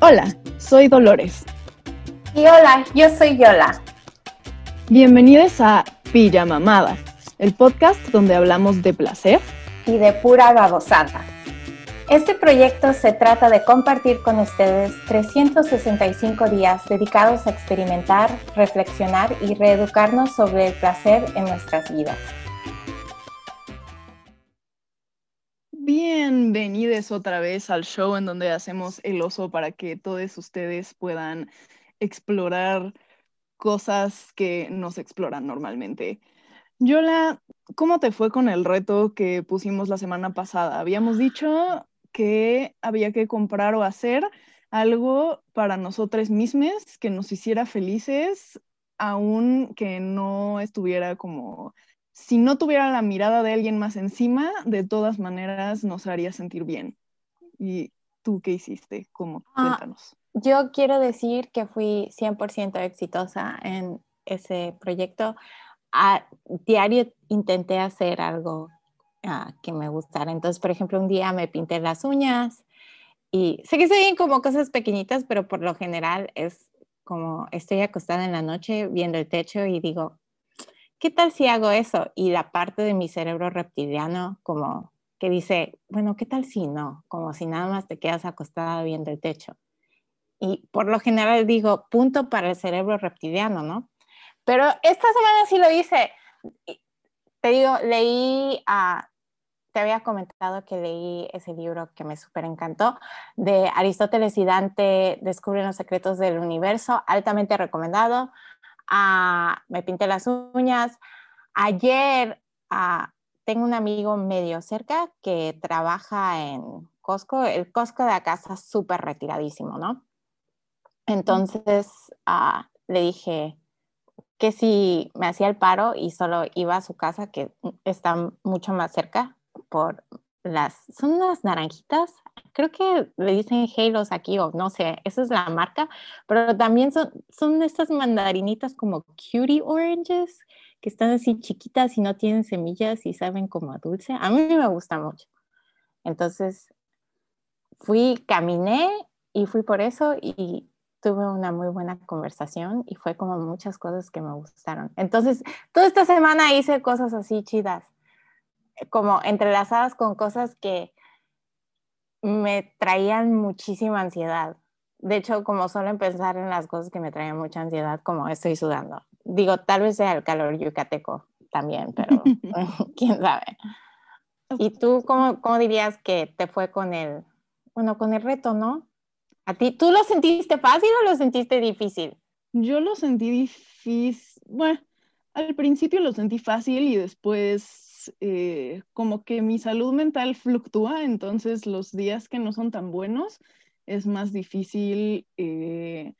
Hola, soy Dolores. Y hola, yo soy Yola. Bienvenidos a Pijamamada, el podcast donde hablamos de placer y de pura babosada. Este proyecto se trata de compartir con ustedes 365 días dedicados a experimentar, reflexionar y reeducarnos sobre el placer en nuestras vidas. Otra vez al show en donde hacemos el oso para que todos ustedes puedan explorar cosas que no se exploran normalmente. Yola, ¿cómo te fue con el reto que pusimos la semana pasada? Habíamos dicho que había que comprar o hacer algo para nosotros mismos que nos hiciera felices, aun que no estuviera como si no tuviera la mirada de alguien más encima, de todas maneras nos haría sentir bien. ¿Y tú qué hiciste? ¿Cómo? Ah, Cuéntanos. yo quiero decir que fui 100% exitosa en ese proyecto. A diario intenté hacer algo ah, que me gustara. Entonces, por ejemplo, un día me pinté las uñas y sé que se ven como cosas pequeñitas, pero por lo general es como estoy acostada en la noche viendo el techo y digo, ¿qué tal si hago eso? Y la parte de mi cerebro reptiliano como que dice, bueno, ¿qué tal si no? Como si nada más te quedas acostada viendo el techo. Y por lo general digo, punto para el cerebro reptiliano, ¿no? Pero esta semana sí lo hice. Te digo, leí a, te había comentado que leí ese libro que me súper encantó, de Aristóteles y Dante, Descubren los secretos del universo, altamente recomendado me pinté las uñas. Ayer ah, tengo un amigo medio cerca que trabaja en Costco. El Costco de acá está súper retiradísimo, ¿no? Entonces ah, le dije que si me hacía el paro y solo iba a su casa, que está mucho más cerca, por las, son unas naranjitas, creo que le dicen halos aquí o no sé, esa es la marca, pero también son, son estas mandarinitas como cutie oranges, que están así chiquitas y no tienen semillas y saben como a dulce. A mí me gusta mucho. Entonces, fui, caminé y fui por eso y tuve una muy buena conversación y fue como muchas cosas que me gustaron. Entonces, toda esta semana hice cosas así chidas como entrelazadas con cosas que me traían muchísima ansiedad. De hecho, como solo pensar en las cosas que me traían mucha ansiedad, como estoy sudando. Digo, tal vez sea el calor yucateco también, pero quién sabe. ¿Y tú cómo, cómo dirías que te fue con el, bueno, con el reto, no? ¿A ti, tú lo sentiste fácil o lo sentiste difícil? Yo lo sentí difícil, bueno, al principio lo sentí fácil y después eh, como que mi salud mental fluctúa, entonces los días que no son tan buenos es más difícil eh,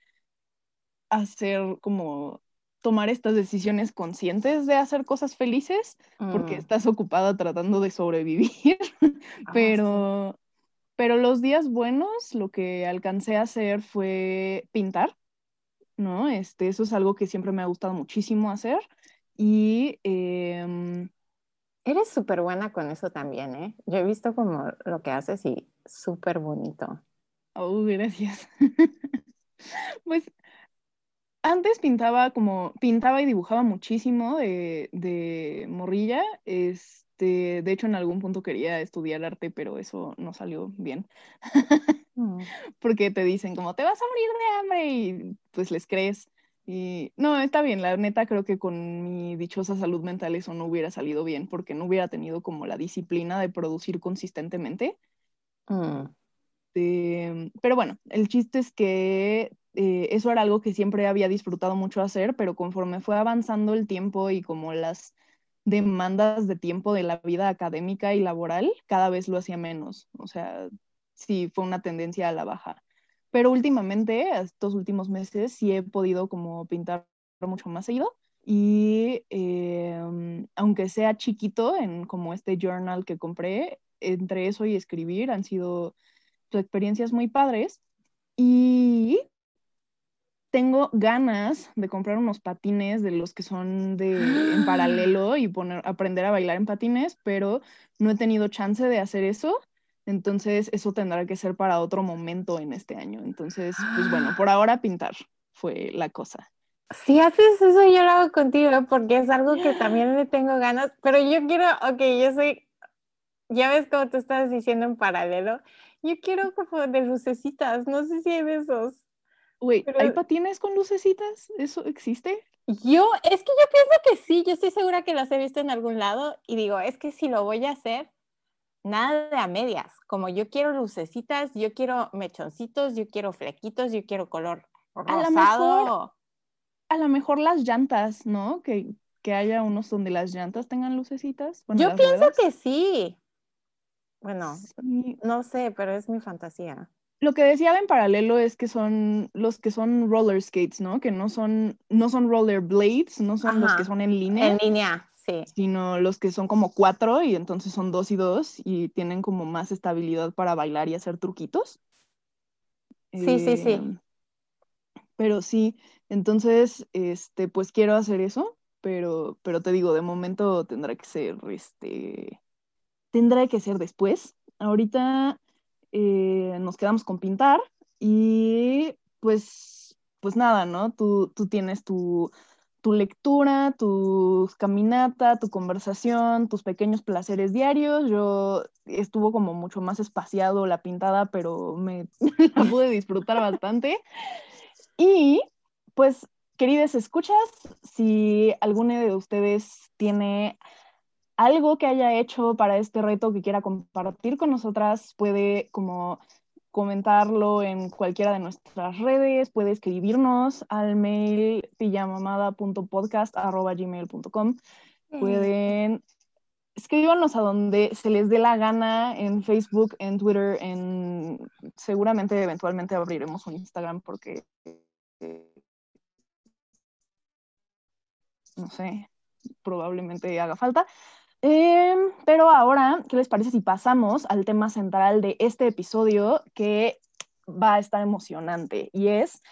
hacer como tomar estas decisiones conscientes de hacer cosas felices porque mm. estás ocupada tratando de sobrevivir, ah, pero, pero los días buenos lo que alcancé a hacer fue pintar, ¿no? Este, eso es algo que siempre me ha gustado muchísimo hacer y em, Eres súper buena con eso también, ¿eh? Yo he visto como lo que haces y súper bonito. Oh, gracias. pues antes pintaba como, pintaba y dibujaba muchísimo de, de morrilla. Este, de hecho, en algún punto quería estudiar arte, pero eso no salió bien. Mm. Porque te dicen como, te vas a morir de hambre y pues les crees. Y no, está bien, la neta creo que con mi dichosa salud mental eso no hubiera salido bien porque no hubiera tenido como la disciplina de producir consistentemente. Mm. pero bueno, el chiste es que eh, eso era algo que siempre había disfrutado mucho hacer, pero conforme fue avanzando el tiempo y como las demandas de tiempo de la vida académica y laboral, cada vez lo hacía menos. O sea, sí, fue una tendencia a la baja pero últimamente, estos últimos meses, sí he podido como pintar mucho más seguido y em, aunque sea chiquito en como este journal que compré, entre eso y escribir han sido pues, experiencias muy padres y tengo ganas de comprar unos patines de los que son de en paralelo y poner, aprender a bailar en patines, pero no he tenido chance de hacer eso. Entonces, eso tendrá que ser para otro momento en este año. Entonces, pues bueno, por ahora pintar fue la cosa. Si haces eso, yo lo hago contigo, porque es algo que también le tengo ganas, pero yo quiero, ok, yo soy, ya ves como tú estás diciendo en paralelo, yo quiero como de lucecitas, no sé si hay de esos. Güey, ¿hay patines con lucecitas? ¿Eso existe? Yo, es que yo pienso que sí, yo estoy segura que las he visto en algún lado y digo, es que si lo voy a hacer, nada de a medias, como yo quiero lucecitas, yo quiero mechoncitos, yo quiero flequitos, yo quiero color rosado a lo mejor las llantas, ¿no? Que, haya unos donde las llantas tengan lucecitas. Yo pienso que sí. Bueno, no sé, pero es mi fantasía. Lo que decía en paralelo es que son los que son roller skates, ¿no? Que no son, no son roller blades, no son los que son en línea. En línea, sí. Sino los que son como cuatro y entonces son dos y dos y tienen como más estabilidad para bailar y hacer truquitos. Sí, sí, sí. Em, pero sí, entonces, este, pues quiero hacer eso, pero, pero te digo, de momento tendrá que ser, este, tendrá que ser después. Ahorita eh, nos quedamos con pintar y pues, pues nada, ¿no? Tú, tú tienes tu, tu lectura, tu caminata, tu conversación, tus pequeños placeres diarios. Yo estuvo como mucho más espaciado la pintada, pero me la pude disfrutar bastante. Y pues, queridas escuchas, si alguno de ustedes tiene algo que haya hecho para este reto que quiera compartir con nosotras, puede como comentarlo en cualquiera de nuestras redes, puede escribirnos al mail pijamamada.podcast.gmail.com. Pueden escríbanos a donde se les dé la gana en Facebook, en Twitter, en seguramente eventualmente abriremos un Instagram porque no sé, probablemente haga falta. Em, pero ahora, ¿qué les parece si pasamos al tema central de este episodio que va a estar emocionante? Y es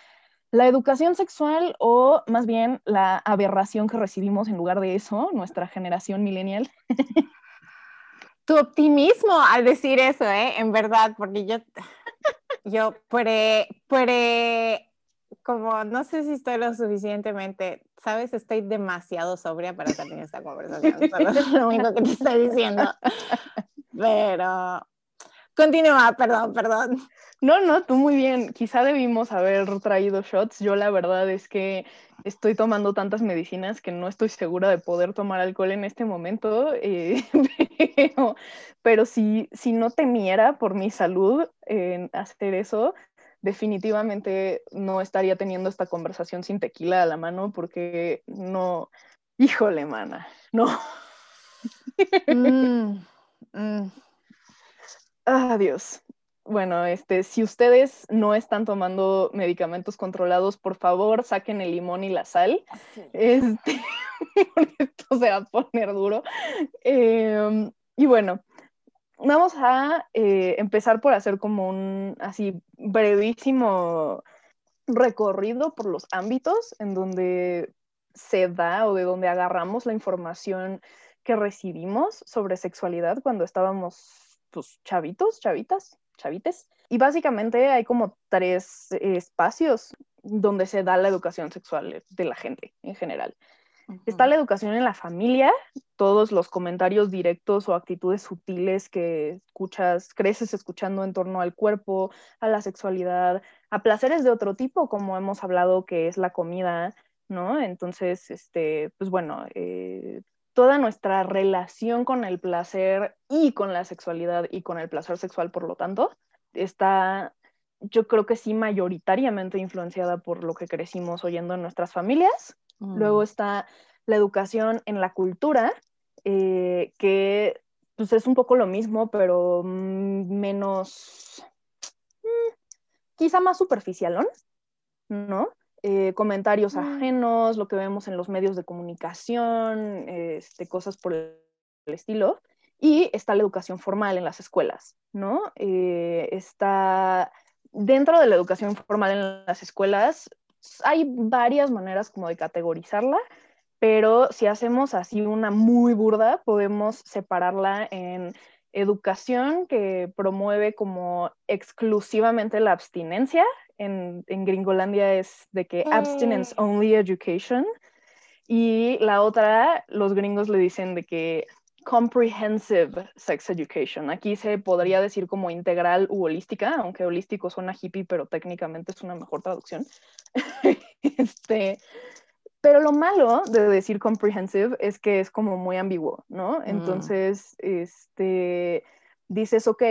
la educación sexual o más bien la aberración que recibimos en lugar de eso, nuestra generación millennial. tu optimismo al decir eso, ¿eh? En verdad, porque yo, yo pre, pre como no sé si estoy lo suficientemente, sabes, estoy demasiado sobria para estar en esta conversación. es lo único que te estoy diciendo. Pero continúa, perdón, perdón. No, no, tú muy bien. Quizá debimos haber traído shots. Yo la verdad es que estoy tomando tantas medicinas que no estoy segura de poder tomar alcohol en este momento. Eh, pero, pero si, si no temiera por mi salud en hacer eso, definitivamente no estaría teniendo esta conversación sin tequila a la mano porque no, híjole, mana, no. Mm, mm. Adiós. Bueno, este, si ustedes no están tomando medicamentos controlados, por favor, saquen el limón y la sal. Este, esto se va a poner duro. Em, y bueno, vamos a eh, empezar por hacer como un así brevísimo recorrido por los ámbitos en donde se da o de donde agarramos la información que recibimos sobre sexualidad cuando estábamos pues chavitos, chavitas, chavites. Y básicamente hay como tres espacios donde se da la educación sexual de la gente en general. Está la educación en la familia, todos los comentarios directos o actitudes sutiles que escuchas, creces escuchando en torno al cuerpo, a la sexualidad, a placeres de otro tipo, como hemos hablado que es la comida, ¿no? Entonces, este, pues bueno, eh, toda nuestra relación con el placer y con la sexualidad y con el placer sexual, por lo tanto, está, yo creo que sí, mayoritariamente influenciada por lo que crecimos oyendo en nuestras familias Luego mm. está la educación en la cultura, eh, que pues es un poco lo mismo, pero mm, menos, mm, quizá más superficialón, ¿no? Eh, comentarios ajenos, lo que vemos en los medios de comunicación, este, cosas por el estilo. Y está la educación formal en las escuelas, ¿no? Eh, está dentro de la educación formal en las escuelas, hay varias maneras como de categorizarla, pero si hacemos así una muy burda, podemos separarla en educación que promueve como exclusivamente la abstinencia. En, en Gringolandia es de que abstinence Mm. only education. Y la otra, los gringos le dicen de que comprehensive sex education. Aquí se podría decir como integral u holística, aunque holístico suena hippie, pero técnicamente es una mejor traducción. este, pero lo malo de decir comprehensive es que es como muy ambiguo, ¿no? Entonces, este, dices, ok,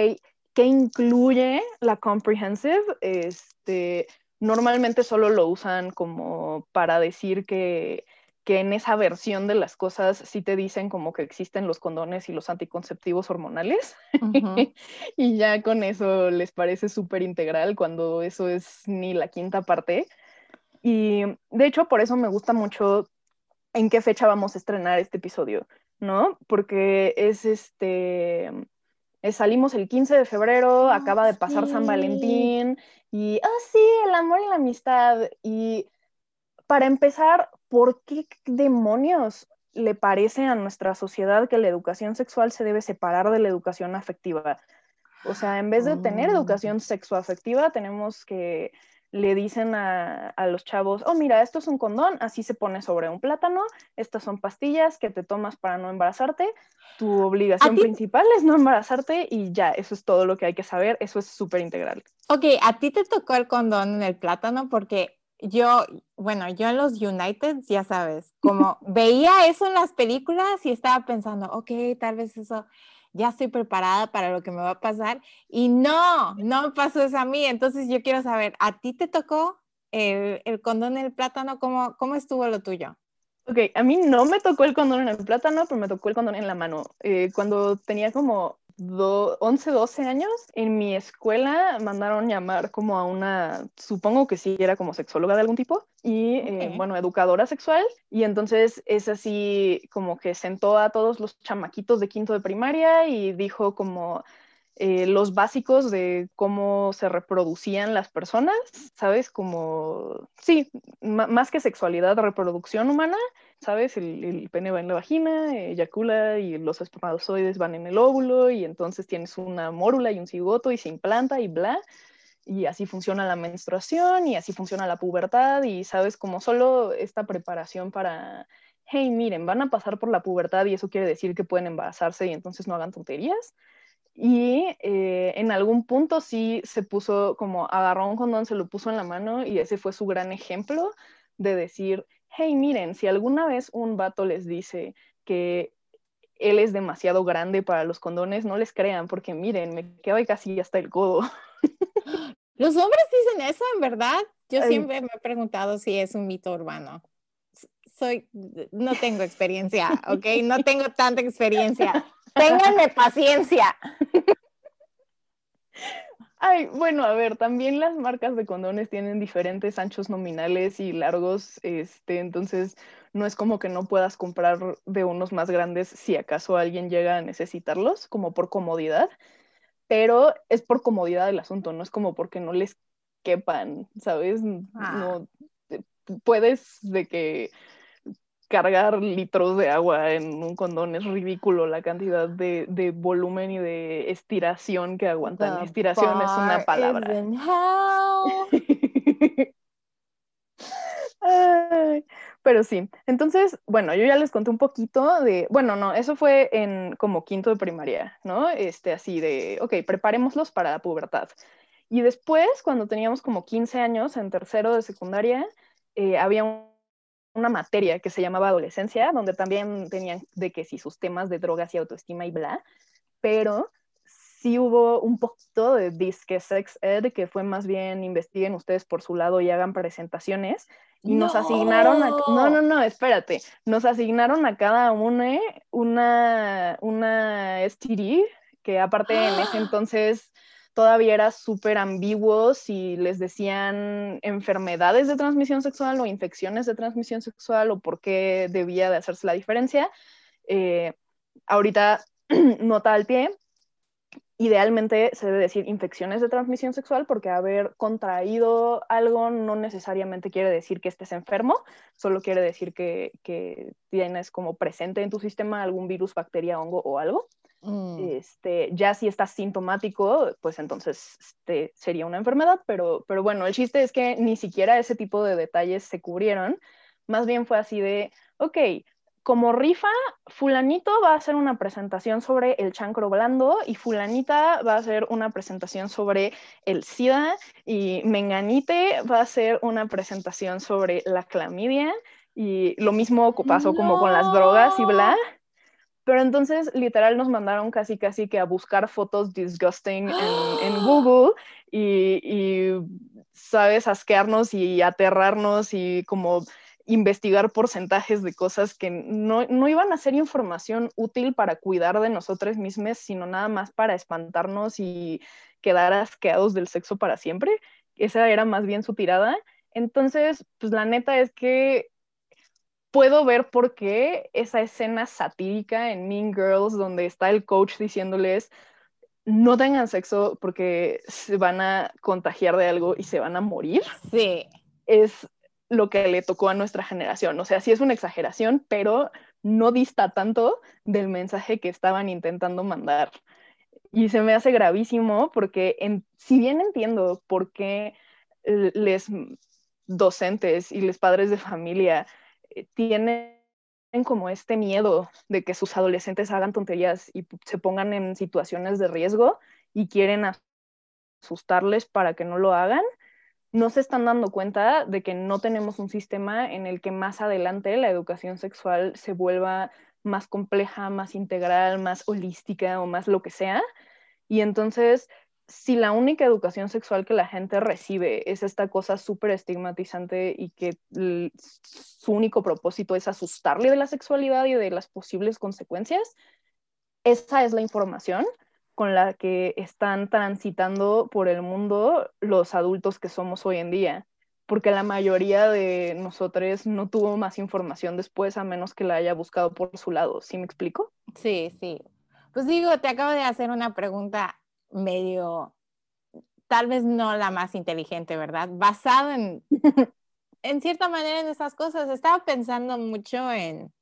¿qué incluye la comprehensive? Este, normalmente solo lo usan como para decir que, que en esa versión de las cosas sí te dicen como que existen los condones y los anticonceptivos hormonales y ya con eso les parece súper integral cuando eso es ni la quinta parte. Y de hecho por eso me gusta mucho en qué fecha vamos a estrenar este episodio, ¿no? Porque es este... Salimos el 15 de febrero, Ah, acaba de pasar San. Valentín y, ah, sí, el amor y la amistad. Y para empezar, ¿por qué demonios le parece a nuestra sociedad que la educación sexual se debe separar de la educación afectiva? O sea, en vez de tener Mm. educación sexoafectiva, tenemos que le dicen a, a los chavos, oh, mira, esto es un condón, así se pone sobre un plátano, estas son pastillas que te tomas para no embarazarte, tu obligación principal es no embarazarte y ya, eso es todo lo que hay que saber, eso es súper integral. Ok, a ti te tocó el condón en el plátano porque yo, bueno, yo en los United, ya sabes, como veía eso en las películas y estaba pensando, ok, tal vez eso, ya estoy preparada para lo que me va a pasar. Y no, no me pasó eso a mí. Entonces yo quiero saber, ¿a ti te tocó el, el condón en el plátano? ¿Cómo, ¿Cómo estuvo lo tuyo? Ok, a mí no me tocó el condón en el plátano, pero me tocó el condón en la mano. Eh, cuando tenía como do- 11, 12 años, en mi escuela mandaron llamar como a una, supongo que sí, era como sexóloga de algún tipo, y eh, Ok. bueno, educadora sexual. Y entonces es así como que sentó a todos los chamaquitos de quinto de primaria y dijo como... eh, los básicos de cómo se reproducían las personas, ¿sabes? Como, sí, más que sexualidad, reproducción humana, ¿sabes? El, el pene va en la vagina, eh, eyacula y los espermatozoides van en el óvulo y entonces tienes una mórula y un cigoto y se implanta y bla. Y así funciona la menstruación y así funciona la pubertad y, ¿sabes? Como solo esta preparación para, hey, miren, van a pasar por la pubertad y eso quiere decir que pueden embarazarse y entonces no hagan tonterías. Y eh, en algún punto sí se puso como agarró un condón, se lo puso en la mano y ese fue su gran ejemplo de decir, hey, miren, si alguna vez un vato les dice que él es demasiado grande para los condones, no les crean porque miren, me queda casi hasta el codo. ¿Los hombres dicen eso en verdad? Yo Ay. siempre me he preguntado si es un mito urbano. Soy, no tengo experiencia, ¿ok? No tengo tanta experiencia. Ténganme paciencia. Ay, bueno, a ver, también las marcas de condones tienen diferentes anchos nominales y largos, este, entonces no es como que no puedas comprar de unos más grandes si acaso alguien llega a necesitarlos, como por comodidad, pero es por comodidad el asunto, no es como porque no les quepan, ¿sabes? Ah. No puedes de que cargar litros de agua en un condón es ridículo la cantidad de, de volumen y de estiración que aguantan. The Estiración es una palabra. Ay, pero sí, entonces, bueno, yo ya les conté un poquito de, bueno, no, eso fue en como quinto de primaria, ¿no? Este, así de, ok, preparémoslos para la pubertad. Y después, cuando teníamos como 15 años, en tercero de secundaria, eh, había un- una materia que se llamaba adolescencia, donde también tenían de que sí sus temas de drogas y autoestima y bla, pero sí hubo un poquito de disque sex ed, que fue más bien investiguen ustedes por su lado y hagan presentaciones. Y nos asignaron a... No, no, no, espérate. Nos asignaron a cada una una, una STD, que aparte en ese entonces todavía era súper ambiguo si les decían enfermedades de transmisión sexual o infecciones de transmisión sexual o por qué debía de hacerse la diferencia. Eh, ahorita, nota al pie, idealmente se debe decir infecciones de transmisión sexual porque haber contraído algo no necesariamente quiere decir que estés enfermo, solo quiere decir que, que tienes como presente en tu sistema algún virus, bacteria, hongo o algo. Mm. Este, ya si estás sintomático, pues entonces este, sería una enfermedad, pero, pero bueno, el chiste es que ni siquiera ese tipo de detalles se cubrieron, más bien fue así de, ok, como rifa, fulanito va a hacer una presentación sobre el chancro blando y fulanita va a hacer una presentación sobre el SIDA y menganite va a hacer una presentación sobre la clamidia y lo mismo pasó como con las drogas y bla. Pero entonces literal nos mandaron casi casi que a buscar fotos disgusting en, Google y, y, sabes, asquearnos y aterrarnos y como investigar porcentajes de cosas que no, no, iban a ser información útil para cuidar de nosotros mismos, sino nada más para espantarnos y quedar asqueados del sexo para siempre. Esa era más bien su tirada. Entonces, pues la neta es que puedo ver por qué esa escena satírica en Mean Girls, donde está el coach diciéndoles, no tengan sexo porque se van a contagiar de algo y se van a morir. Sí. Es lo que le tocó a nuestra generación. O sea, sí es una exageración, pero no dista tanto del mensaje que estaban intentando mandar. Y se me hace gravísimo porque si bien entiendo por qué eh, les docentes y les padres de familia tienen como este miedo de que sus adolescentes hagan tonterías y se pongan en situaciones de riesgo y quieren asustarles para que no lo hagan, no se están dando cuenta de que no tenemos un sistema en el que más adelante la educación sexual se vuelva más compleja, más integral, más holística o más lo que sea. Y entonces, si la única educación sexual que la gente recibe es esta cosa súper estigmatizante y que su único propósito es asustarle de la sexualidad y de las posibles consecuencias, esa es la información con la que están transitando por el mundo los adultos que somos hoy en día, porque la mayoría de nosotros no tuvo más información después a menos que la haya buscado por su lado. ¿Sí me explico? Sí, sí. Pues digo, te acabo de hacer una pregunta medio, tal vez no la más inteligente, ¿verdad? Basado en, en cierta manera en esas cosas. Estaba pensando mucho en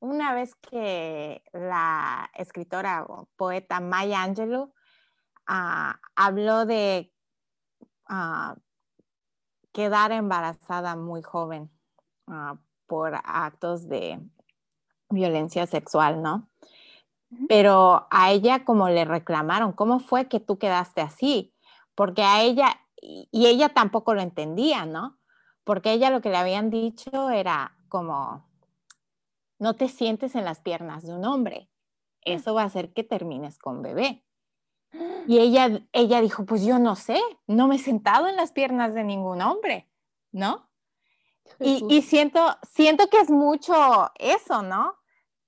una vez que la escritora o poeta Maya Angelou ah, habló de ah, quedar embarazada muy joven ah, por actos de violencia sexual, ¿no? Pero a ella como le reclamaron, ¿cómo fue que tú quedaste así? Porque a ella, y ella tampoco lo entendía, ¿no? Porque ella lo que le habían dicho era como, no te sientes en las piernas de un hombre. Mm. Eso va a hacer que termines con bebé. Y ella, ella dijo, pues yo no sé, no me he sentado en las piernas de ningún hombre, ¿no? Y, siento, siento que es mucho eso, ¿no?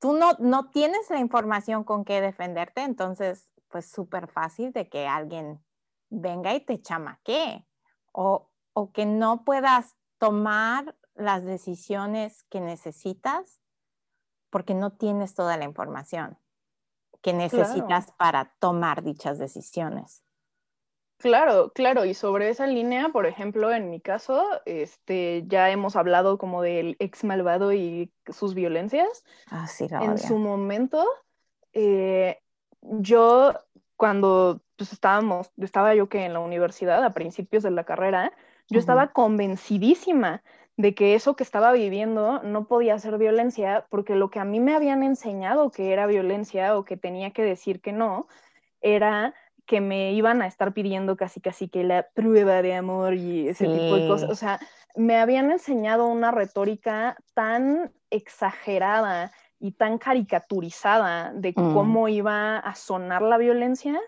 Tú no, no tienes la información con qué defenderte, entonces, pues súper fácil de que alguien venga y te chamaquee o, o que no puedas tomar las decisiones que necesitas porque no tienes toda la información que necesitas para tomar dichas decisiones. Claro, claro, y sobre esa línea, por ejemplo, en mi caso, este, ya hemos hablado como del ex malvado y sus violencias. Ah, sí, En su momento, eh, yo cuando pues, estábamos, estaba yo que en la universidad a principios de la carrera, yo estaba convencidísima de que eso que estaba viviendo no podía ser violencia, porque lo que a mí me habían enseñado que era violencia o que tenía que decir que no, era que me iban a estar pidiendo casi casi que la prueba de amor y ese tipo de cosas. O sea, me habían enseñado una retórica tan exagerada y tan caricaturizada de mm. cómo iba a sonar la violencia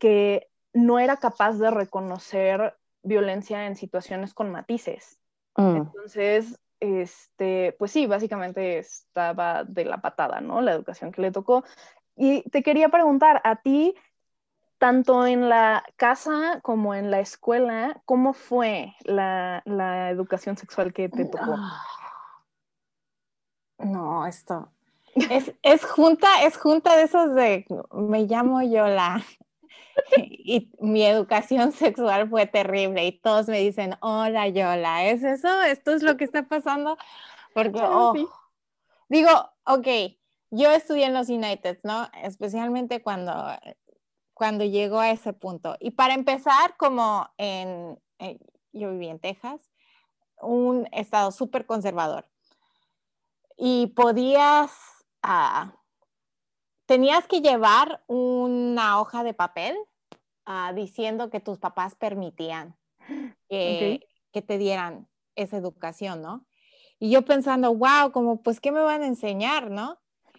que no era capaz de reconocer violencia en situaciones con matices. Mm. Entonces, este, pues sí, básicamente estaba de la patada, ¿no? La educación que le tocó. Y te quería preguntar, a ti, tanto en la casa como en la escuela, ¿cómo fue la, educación sexual que te tocó? Ah. No, esto es, es, junta, es junta de esos de, me llamo yo la, y mi educación sexual fue terrible y todos me dicen, hola Yola, ¿es eso? ¿Esto es lo que está pasando? Porque, oh, digo, ok, yo estudié en los United, ¿no? Especialmente cuando, cuando llegó a ese punto. Y para empezar, como en, eh, yo viví en Texas, un estado súper conservador. Y podías, ah, tenías que llevar una hoja de papel ah, diciendo que tus papás permitían que, que te dieran esa educación, ¿no? Y yo pensando, wow, como pues, ¿qué me van a enseñar, no?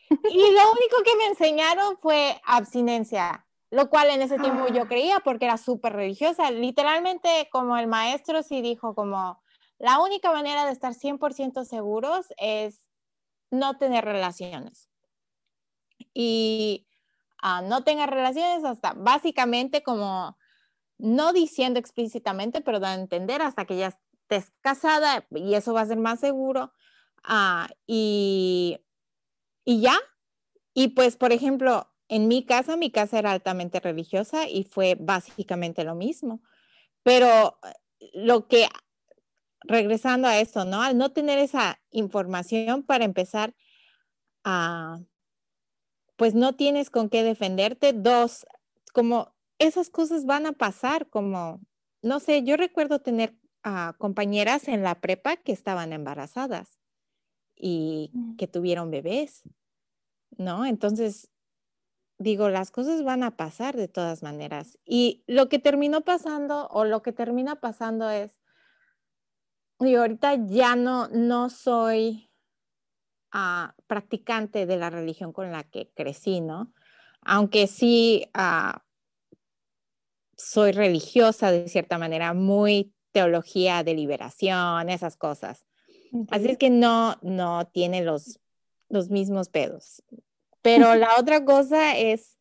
Y lo único que me enseñaron fue abstinencia, lo cual en ese tiempo yo creía porque era súper religiosa. Literalmente como el maestro sí dijo como, la única manera de estar 100% seguros es no tener relaciones. Y ah, no tenga relaciones hasta básicamente como no diciendo explícitamente, pero da a entender hasta que ya estés casada y eso va a ser más seguro. Ah, y y ya. Y pues, por ejemplo, en mi casa, mi casa era altamente religiosa y fue básicamente lo mismo. Pero eh, lo que, regresando a esto, ¿no? Al no tener esa información para empezar a, pues no tienes con qué defenderte. Dos, como esas cosas van a pasar, como, no sé, yo recuerdo tener a compañeras en la prepa que estaban embarazadas y mm. que tuvieron bebés. ¿no? Entonces, digo, las cosas van a pasar de todas maneras. Y lo que terminó pasando o lo que termina pasando es, digo, ahorita ya no, no soy ah, practicante de la religión con la que crecí, ¿no? Aunque sí ah, soy religiosa de cierta manera, muy teología de liberación, esas cosas. Así es que no, no tiene los los mismos pedos. Pero la otra cosa es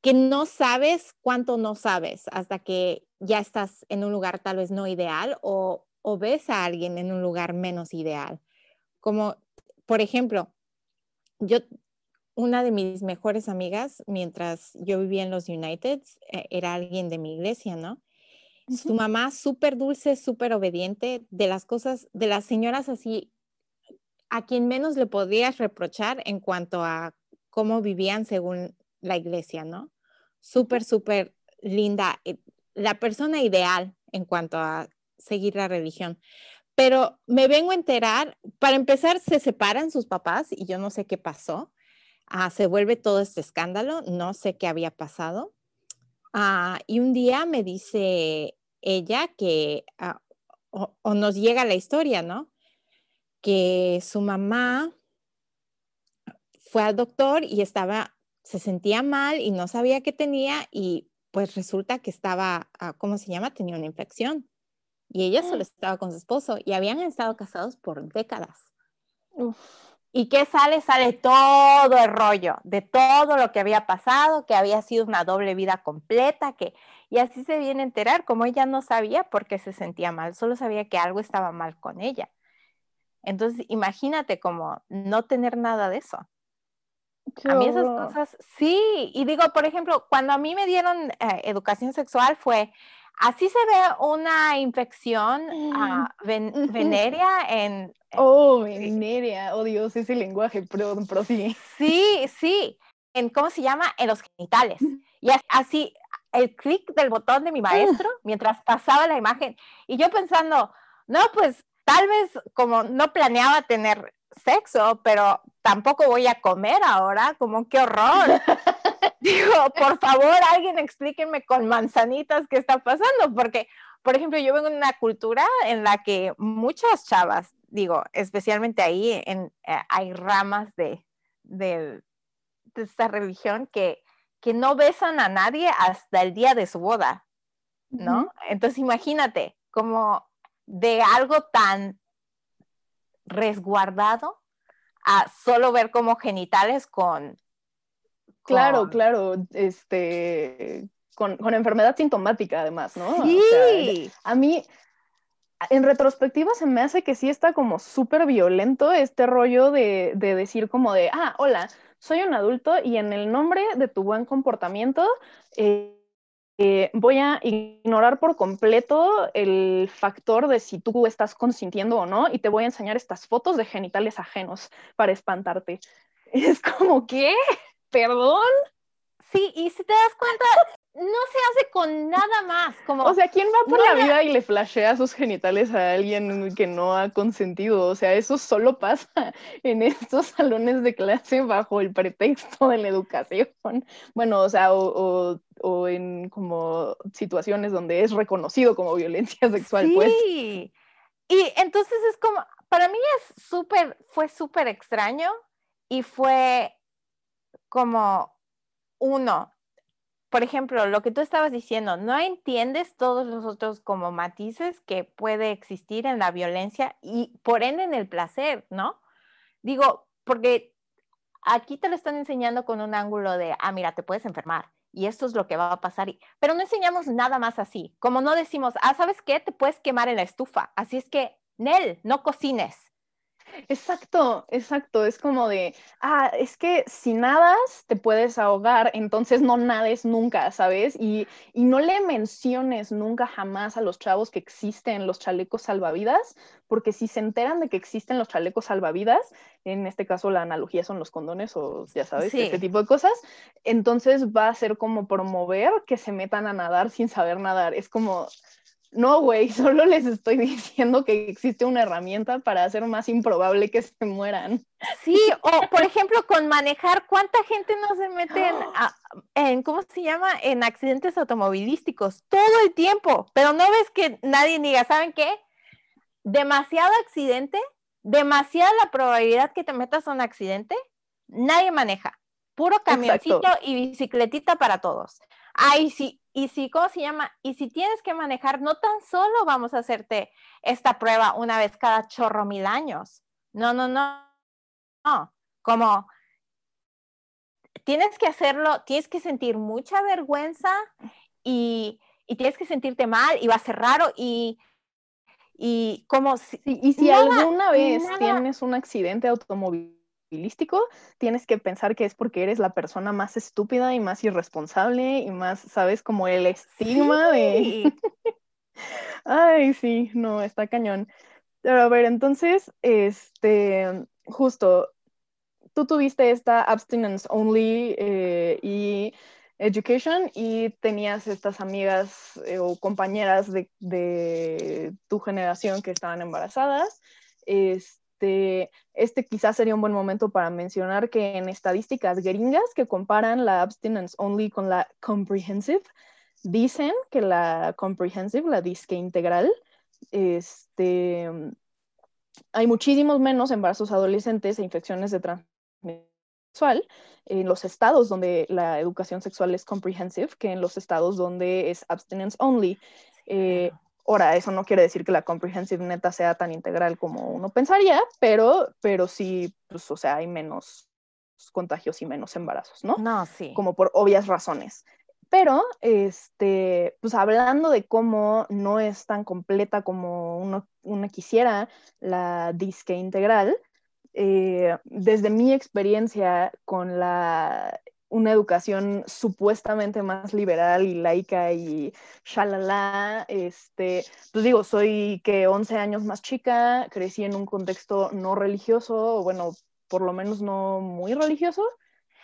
que no sabes cuánto no sabes hasta que ya estás en un lugar tal vez no ideal o, o ves a alguien en un lugar menos ideal. Como, por ejemplo, yo, una de mis mejores amigas, mientras yo vivía en los United, eh, era alguien de mi iglesia, ¿no? Su mamá súper dulce, súper obediente, de las cosas, de las señoras así a quien menos le podías reprochar en cuanto a cómo vivían según la iglesia, ¿no? Súper, súper linda, eh, la persona ideal en cuanto a seguir la religión. Pero me vengo a enterar, para empezar, se separan sus papás y yo no sé qué pasó. Ah, se vuelve todo este escándalo, no sé qué había pasado. Ah, y un día me dice ella que, ah, o, nos llega la historia, ¿no? Que su mamá fue al doctor y estaba, se sentía mal y no sabía qué tenía y pues resulta que estaba, ah, ¿cómo se llama? Tenía una infección. Y ella solo ah. estaba con su esposo y habían estado casados por décadas. ¿Y qué sale? Sale todo el rollo de todo lo que había pasado, que había sido una doble vida completa, que y así se viene a enterar, como ella no sabía por qué se sentía mal, solo sabía que algo estaba mal con ella. Entonces, imagínate como no tener nada de eso. a mí esas cosas, sí, y digo, por ejemplo, cuando a mí me dieron eh, educación sexual fue, así se ve una infección uh, venérea en... Oh, venérea, oh Dios, ese lenguaje, perdón, sí. Sí, sí, en, ¿cómo se llama? En los genitales. Y así, el clic del botón de mi maestro mientras pasaba la imagen. Y yo pensando, no, pues tal vez como no planeaba tener sexo, pero tampoco voy a comer ahora, como qué horror. Digo, por favor, alguien explíqueme con manzanitas qué está pasando, porque, por ejemplo, yo vengo de una cultura en la que muchas chavas, digo, especialmente ahí en, eh, hay ramas de, de, esta religión que, que no besan a nadie hasta el día de su boda, ¿no? Entonces, imagínate, como de algo tan resguardado a solo ver como genitales con... Claro, claro, este, con, enfermedad sintomática además, ¿no? Sí. a mí, en retrospectiva se me hace que sí está como súper violento este rollo de, de, decir como de, ah, hola, soy un adulto y en el nombre de tu buen comportamiento, eh, eh, voy a ignorar por completo el factor de si tú estás consintiendo o no y te voy a enseñar estas fotos de genitales ajenos para espantarte. Es como, ¿qué? ¿Perdón? Sí, y si te das cuenta, no se hace con nada más. Como, o sea, ¿quién va por la vida y le flashea sus genitales a alguien que no ha consentido? O sea, eso solo pasa en estos salones de clase bajo el pretexto de la educación. Bueno, o sea, o, en como situaciones donde es reconocido como violencia sexual, pues. sí. Y entonces es como, para mí es súper, fue súper extraño y fue como uno, por ejemplo, lo que tú estabas diciendo, no entiendes todos los otros como matices que puede existir en la violencia y por ende en el placer, ¿no? Digo, porque aquí te lo están enseñando con un ángulo de, ah, mira, te puedes enfermar y esto es lo que va a pasar, pero no enseñamos nada más así, como no decimos, ah, ¿sabes qué? Te puedes quemar en la estufa, así es que, Nel, no cocines, Exacto, exacto. Es como de, ah, es que si nadas te puedes ahogar, entonces no nades nunca, ¿sabes? Y, y no le menciones nunca jamás a los chavos que existen los chalecos salvavidas, porque si se enteran de que existen los chalecos salvavidas, en este caso la analogía son los condones o ya sabes, este tipo de cosas, entonces va a ser como promover que se metan a nadar sin saber nadar. Es como, no, güey, solo les estoy diciendo que existe una herramienta para hacer más improbable que se mueran. Sí, o por ejemplo, con manejar, ¿cuánta gente no se mete en, ¿cómo se llama? En accidentes automovilísticos todo el tiempo, pero no ves que nadie diga, ¿saben qué? Demasiado accidente, demasiada la probabilidad que te metas a un accidente, nadie maneja. Puro camioncito y bicicletita para todos. Ay, sí, y si, ¿cómo se llama? Y si tienes que manejar, no tan solo vamos a hacerte esta prueba una vez cada chorro mil años. No, no, no. No, como tienes que hacerlo, tienes que sentir mucha vergüenza y, tienes que sentirte mal y va a ser raro y, y como si... y si alguna vez tienes un accidente automóvil tienes que pensar que es porque eres la persona más estúpida y más irresponsable y más, ¿sabes? Como el estigma de... Ay, sí, no, está cañón. Pero a ver, entonces, este, justo, tú tuviste esta abstinence only eh, y education y tenías estas amigas eh, o compañeras de, de, tu generación que estaban embarazadas. Este, este, este, quizás sería un buen momento para mencionar que en estadísticas gringas que comparan la abstinence only con la comprehensive, dicen que la comprehensive, la disque integral, este, hay muchísimos menos embarazos adolescentes e infecciones de transmisión sexual en los estados donde la educación sexual es comprehensive que en los estados donde es abstinence only. Eh, Ahora, eso no quiere decir que la comprehensive neta sea tan integral como uno pensaría, pero, pero sí, pues, o sea, hay menos contagios y menos embarazos, ¿no? No, sí. Como por obvias razones. Pero, este, pues hablando de cómo no es tan completa como uno, quisiera la disque integral, eh, desde mi experiencia con la una educación supuestamente más liberal y laica y shalala, este, pues digo, soy que 11 años más chica, crecí en un contexto no religioso, o bueno, por lo menos no muy religioso,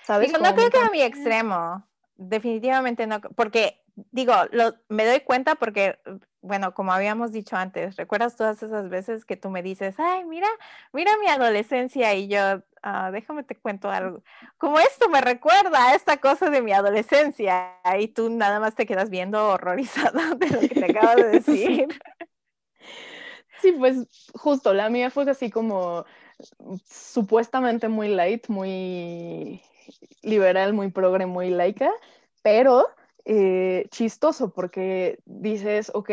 ¿sabes? Digo, no creo que a mi extremo, definitivamente no, porque digo, lo, me doy cuenta porque, bueno, como habíamos dicho antes, ¿recuerdas todas esas veces que tú me dices, ay, mira, mira mi adolescencia y yo, ah, déjame te cuento algo, como esto me recuerda a esta cosa de mi adolescencia y tú nada más te quedas viendo horrorizado de lo que te acabo de decir. Sí, pues justo, la mía fue así como supuestamente muy light, muy liberal, muy progre, muy laica, pero eh, chistoso porque dices, ok,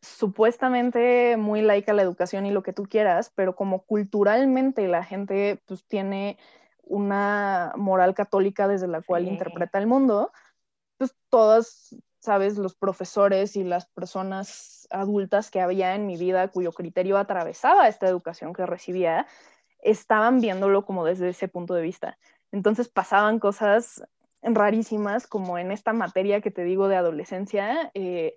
supuestamente muy laica la educación y lo que tú quieras, pero como culturalmente la gente pues tiene una moral católica desde la cual interpreta el mundo, pues todas, sabes, los profesores y las personas adultas que había en mi vida cuyo criterio atravesaba esta educación que recibía, estaban viéndolo como desde ese punto de vista. Entonces pasaban cosas rarísimas, como en esta materia que te digo de adolescencia, eh,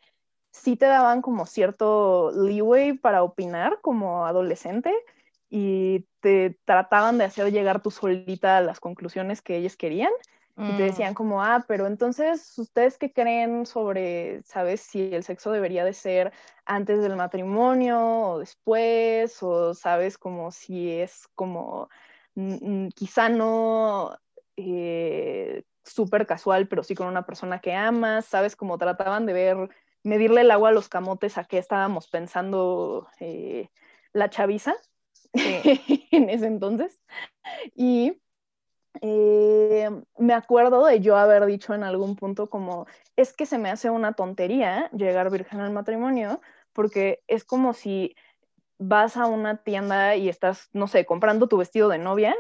sí te daban como cierto leeway para opinar como adolescente, y te trataban de hacer llegar tú solita a las conclusiones que ellos querían. Y te decían mm. como, ah, pero entonces, ¿ustedes qué creen sobre, sabes, si el sexo debería de ser antes del matrimonio o después? O sabes, como si es como, mm, mm, quizá no eh, súper casual, pero sí con una persona que amas, sabes, como trataban de ver, medirle el agua a los camotes a qué estábamos pensando eh, la chaviza en ese entonces. Y eh, me acuerdo de yo haber dicho en algún punto como, es que se me hace una tontería llegar virgen al matrimonio, porque es como si vas a una tienda y estás, no sé, comprando tu vestido de novia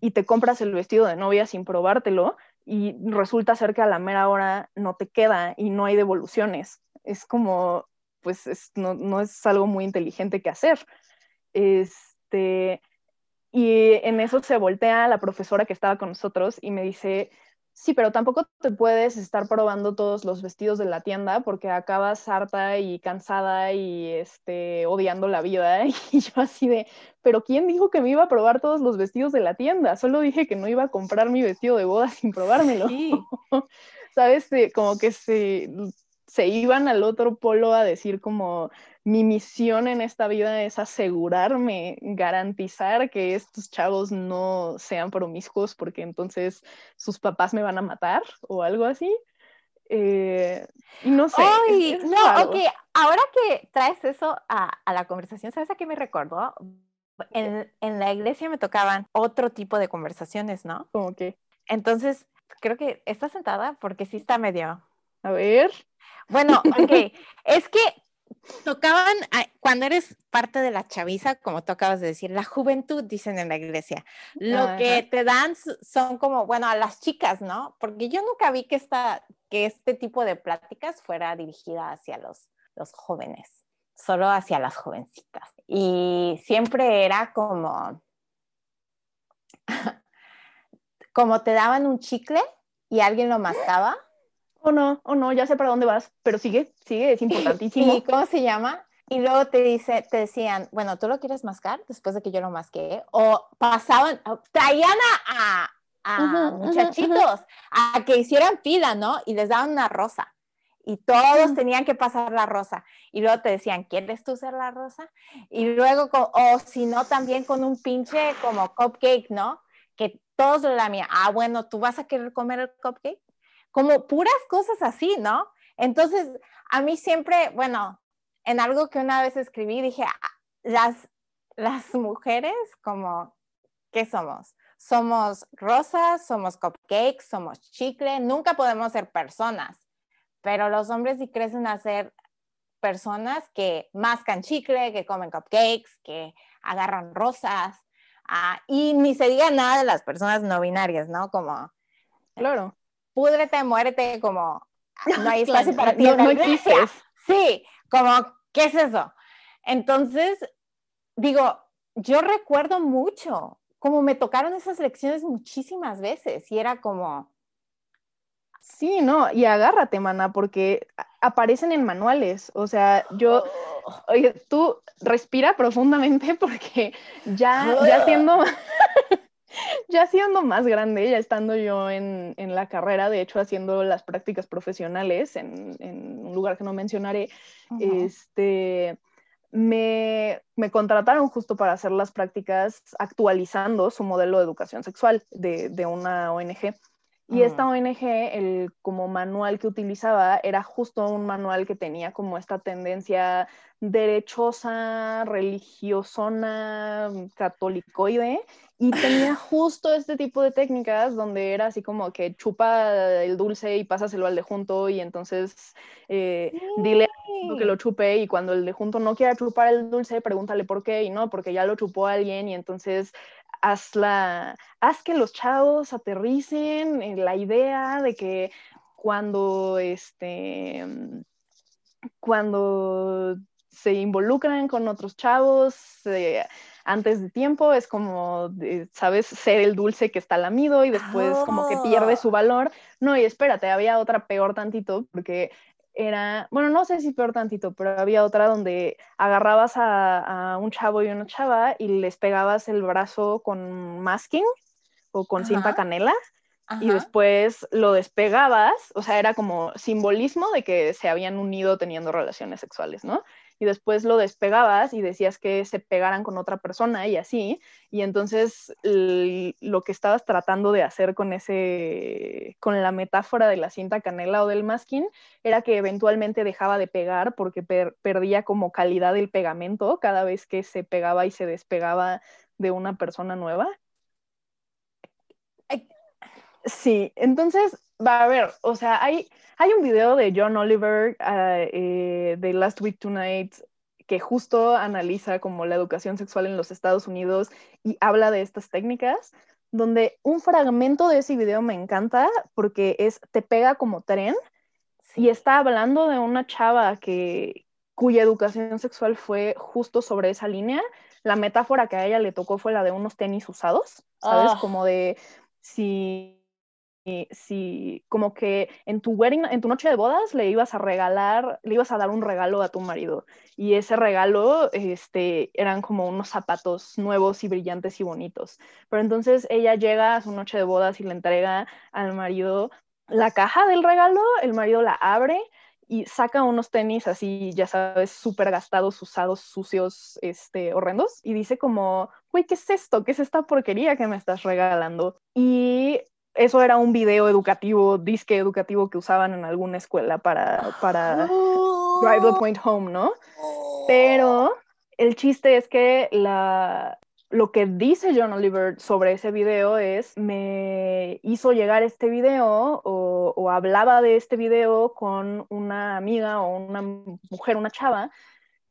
y te compras el vestido de novia sin probártelo y resulta ser que a la mera hora no te queda y no hay devoluciones. Es como, pues no, no, es algo muy inteligente que hacer. Este, y en eso se voltea la profesora que estaba con nosotros y me dice, sí, pero tampoco te puedes estar probando todos los vestidos de la tienda porque acabas harta y cansada y este, odiando la vida. Y yo así de, pero ¿quién dijo que me iba a probar todos los vestidos de la tienda? Solo dije que no iba a comprar mi vestido de boda sin probármelo. ¿Sabes? Como que se, se iban al otro polo a decir como mi misión en esta vida es asegurarme, garantizar que estos chavos no sean promiscuos porque entonces sus papás me van a matar o algo así. Eh, no sé. no, ok, ahora que traes eso a, la conversación, ¿sabes a qué me recordó? En, en, la iglesia me tocaban otro tipo de conversaciones, ¿no? ¿Cómo que? Entonces, creo que está sentada porque sí está medio. A ver. Bueno, ok, es que tocaban, cuando eres parte de la chaviza, como tú acabas de decir, la juventud, dicen en la iglesia, lo que te dan son como, bueno, a las chicas, ¿no? Porque yo nunca vi que, esta, que este tipo de pláticas fuera dirigida hacia los, los jóvenes, solo hacia las jovencitas. Y siempre era como, como te daban un chicle y alguien lo mascaba oh no, oh no, ya sé para dónde vas, pero sigue, sigue, es importantísimo. ¿Y cómo se llama? Y luego te dice, te decían, bueno, ¿tú lo quieres mascar después de que yo lo masqué? O pasaban, traían a, a, muchachitos a que hicieran fila, ¿no? Y les daban una rosa. Y todos tenían que pasar la rosa. Y luego te decían, ¿quieres tú ser la rosa? Y luego, o si no, también con un pinche como cupcake, ¿no? Que todos lo lamían. Ah, bueno, ¿tú vas a querer comer el cupcake? Como puras cosas así, ¿no? Entonces, a mí siempre, bueno, en algo que una vez escribí, dije, ah, las, las mujeres como, ¿qué somos? Somos rosas, somos cupcakes, somos chicle, nunca podemos ser personas, pero los hombres sí crecen a ser personas que mascan chicle, que comen cupcakes, que agarran rosas, ah, y ni se diga nada de las personas no binarias, ¿no? Como... Claro púdrete, muérete, como no hay espacio para ti. No, no sí, como, ¿qué es eso? Entonces, digo, yo recuerdo mucho, como me tocaron esas lecciones muchísimas veces y era como... Sí, no, y agárrate, mana, porque aparecen en manuales. O sea, yo, oh. oye, tú respira profundamente porque ya, ya siendo, ya siendo más grande, ya estando yo en, la carrera, de hecho haciendo las prácticas profesionales en, un lugar que no mencionaré, este, me, contrataron justo para hacer las prácticas actualizando su modelo de educación sexual de, una ONG. Y esta ONG, el como manual que utilizaba, era justo un manual que tenía como esta tendencia derechosa, religiosona, catolicoide, y tenía justo este tipo de técnicas donde era así como que chupa el dulce y pásaselo al de junto y entonces eh, dile que lo chupe y cuando el de junto no quiera chupar el dulce, pregúntale por qué y no, porque ya lo chupó alguien y entonces haz, la, haz que los chavos aterricen en la idea de que cuando este cuando se involucran con otros chavos, antes de tiempo, es como, ¿sabes? Ser el dulce que está lamido y después como que pierde su valor. No, y espérate, había otra peor tantito, porque era, bueno, no sé si peor tantito, pero había otra donde agarrabas a, un chavo y una chava y les pegabas el brazo con masking o con cinta canela y después lo despegabas, o sea, era como simbolismo de que se habían unido teniendo relaciones sexuales, ¿no? Y después lo despegabas y decías que se pegaran con otra persona y así, y entonces lo que estabas tratando de hacer con ese, con la metáfora de la cinta canela o del masking, era que eventualmente dejaba de pegar porque perdía como calidad el pegamento cada vez que se pegaba y se despegaba de una persona nueva. Sí, entonces, va a ver, o sea, hay, hay un video de John Oliver ah, eh, de Last Week Tonight que justo analiza como la educación sexual en los Estados Unidos y habla de estas técnicas, donde un fragmento de ese video me encanta porque es te pega como tren y está hablando de una chava que cuya educación sexual fue justo sobre esa línea. La metáfora que a ella le tocó fue la de unos tenis usados, ¿sabes? Ah. Como de si si como que en tu wedding, en tu noche de bodas le ibas a regalar, le ibas a dar un regalo a tu marido y ese regalo este, eran como unos zapatos nuevos y brillantes y bonitos. Pero entonces ella llega a su noche de bodas y le entrega al marido la caja del regalo, el marido la abre y saca unos tenis así, ya sabes, súper gastados, usados, sucios, este, horrendos, y dice como, güey, ¿qué es esto? ¿Qué es esta porquería que me estás regalando? Y eso era un video educativo, disque educativo que usaban en alguna escuela para, para Drive the Point Home, ¿no? Pero el chiste es que la, lo que dice John Oliver sobre ese video es, me hizo llegar este video o, o, hablaba de este video con una amiga o una mujer, una chava,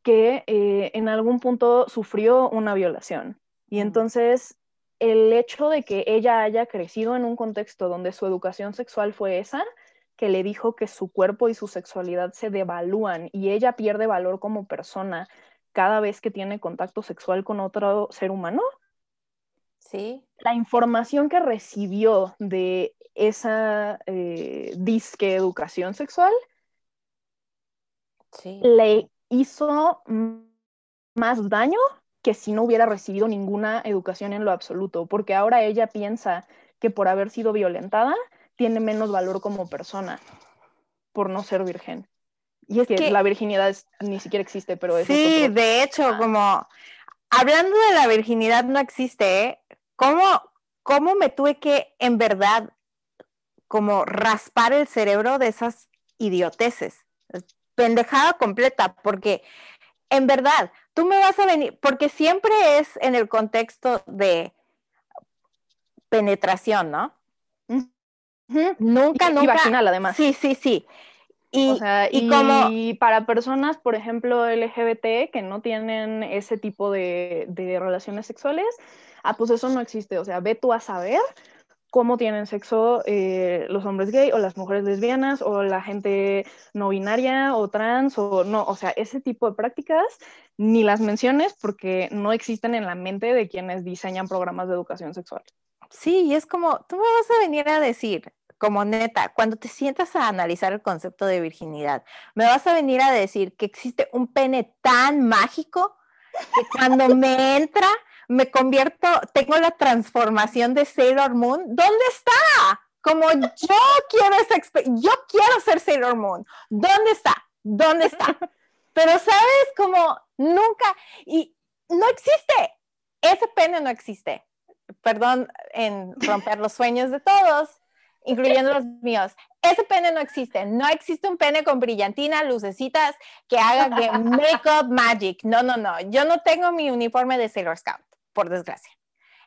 que eh, en algún punto sufrió una violación. Y mm. entonces el hecho de que ella haya crecido en un contexto donde su educación sexual fue esa, que le dijo que su cuerpo y su sexualidad se devalúan y ella pierde valor como persona cada vez que tiene contacto sexual con otro ser humano. Sí. La información que recibió de esa eh, disque educación sexual le hizo más daño que si no hubiera recibido ninguna educación en lo absoluto, porque ahora ella piensa que por haber sido violentada tiene menos valor como persona por no ser virgen. Y es que, la virginidad ni siquiera existe, pero eso Sí, de hecho, como hablando de la virginidad no existe, ¿eh? ¿Cómo, ¿Cómo me tuve que en verdad como raspar el cerebro de esas idioteces? Pendejada completa, porque en verdad, tú me vas a venir, porque siempre es en el contexto de penetración, ¿no? Nunca, nunca. Y vaginal, además. Sí, sí, sí. Y, y, como... para personas, por ejemplo, LGBT que no tienen ese tipo de, de relaciones sexuales, ah, pues eso no existe. O sea, ve tú a saber cómo tienen sexo eh, los hombres gay o las mujeres lesbianas o la gente no binaria o trans o no, o sea, ese tipo de prácticas ni las menciones porque no existen en la mente de quienes diseñan programas de educación sexual. Sí, y es como, tú me vas a venir a decir, como neta, cuando te sientas a analizar el concepto de virginidad, me vas a venir a decir que existe un pene tan mágico que cuando me entra me convierto, tengo la transformación de Sailor Moon, ¿dónde está? Como yo quiero esa yo quiero ser Sailor Moon, ¿dónde está? ¿Dónde está? Pero sabes, como nunca, y no existe, ese pene no existe. Perdón en romper los sueños de todos, incluyendo los míos. Ese pene no existe. No existe un pene con brillantina, lucecitas, que haga que make-up magic. No, no, no. Yo no tengo mi uniforme de Sailor Scout por desgracia.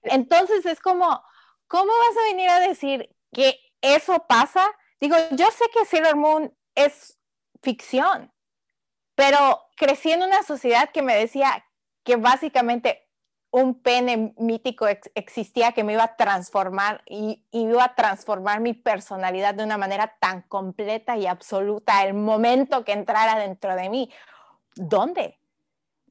Entonces es como, ¿cómo vas a venir a decir que eso pasa? Digo, yo sé que Sailor Moon es ficción, pero crecí en una sociedad que me decía que básicamente un pene mítico existía que me iba a transformar y, y, iba a transformar mi personalidad de una manera tan completa y absoluta el momento que entrara dentro de mí. ¿Dónde?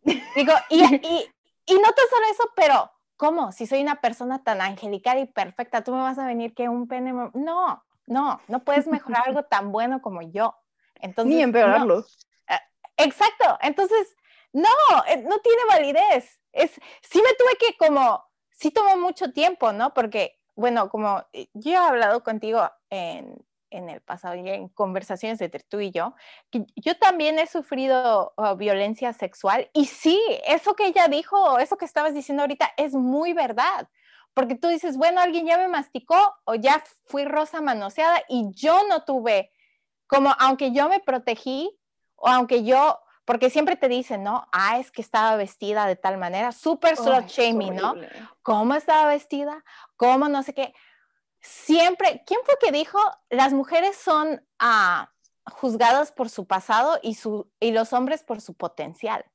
Digo, y, y, y no te solo eso, pero ¿cómo? Si soy una persona tan angelical y perfecta, tú me vas a venir que un pene... No, no, no puedes mejorar algo tan bueno como yo. Entonces, Ni empeorarlo. Eh, exacto, entonces, no, eh, no tiene validez. Es, sí me tuve que como, sí tomó mucho tiempo, ¿no? Porque, bueno, como eh, yo he hablado contigo en, en el pasado y en conversaciones entre tú y yo, que yo también he sufrido oh, violencia sexual y sí, eso que ella dijo, eso que estabas diciendo ahorita es muy verdad. Porque tú dices, bueno, alguien ya me masticó o ya fui rosa manoseada y yo no tuve, como aunque yo me protegí o aunque yo, porque siempre te dicen, ¿no? Ah, es que estaba vestida de tal manera, súper slut shaming, ¿no? ¿Cómo estaba vestida? ¿Cómo no sé qué? Siempre, ¿quién fue que dijo? Las mujeres son ah, juzgadas por su pasado y, su, y los hombres por su potencial.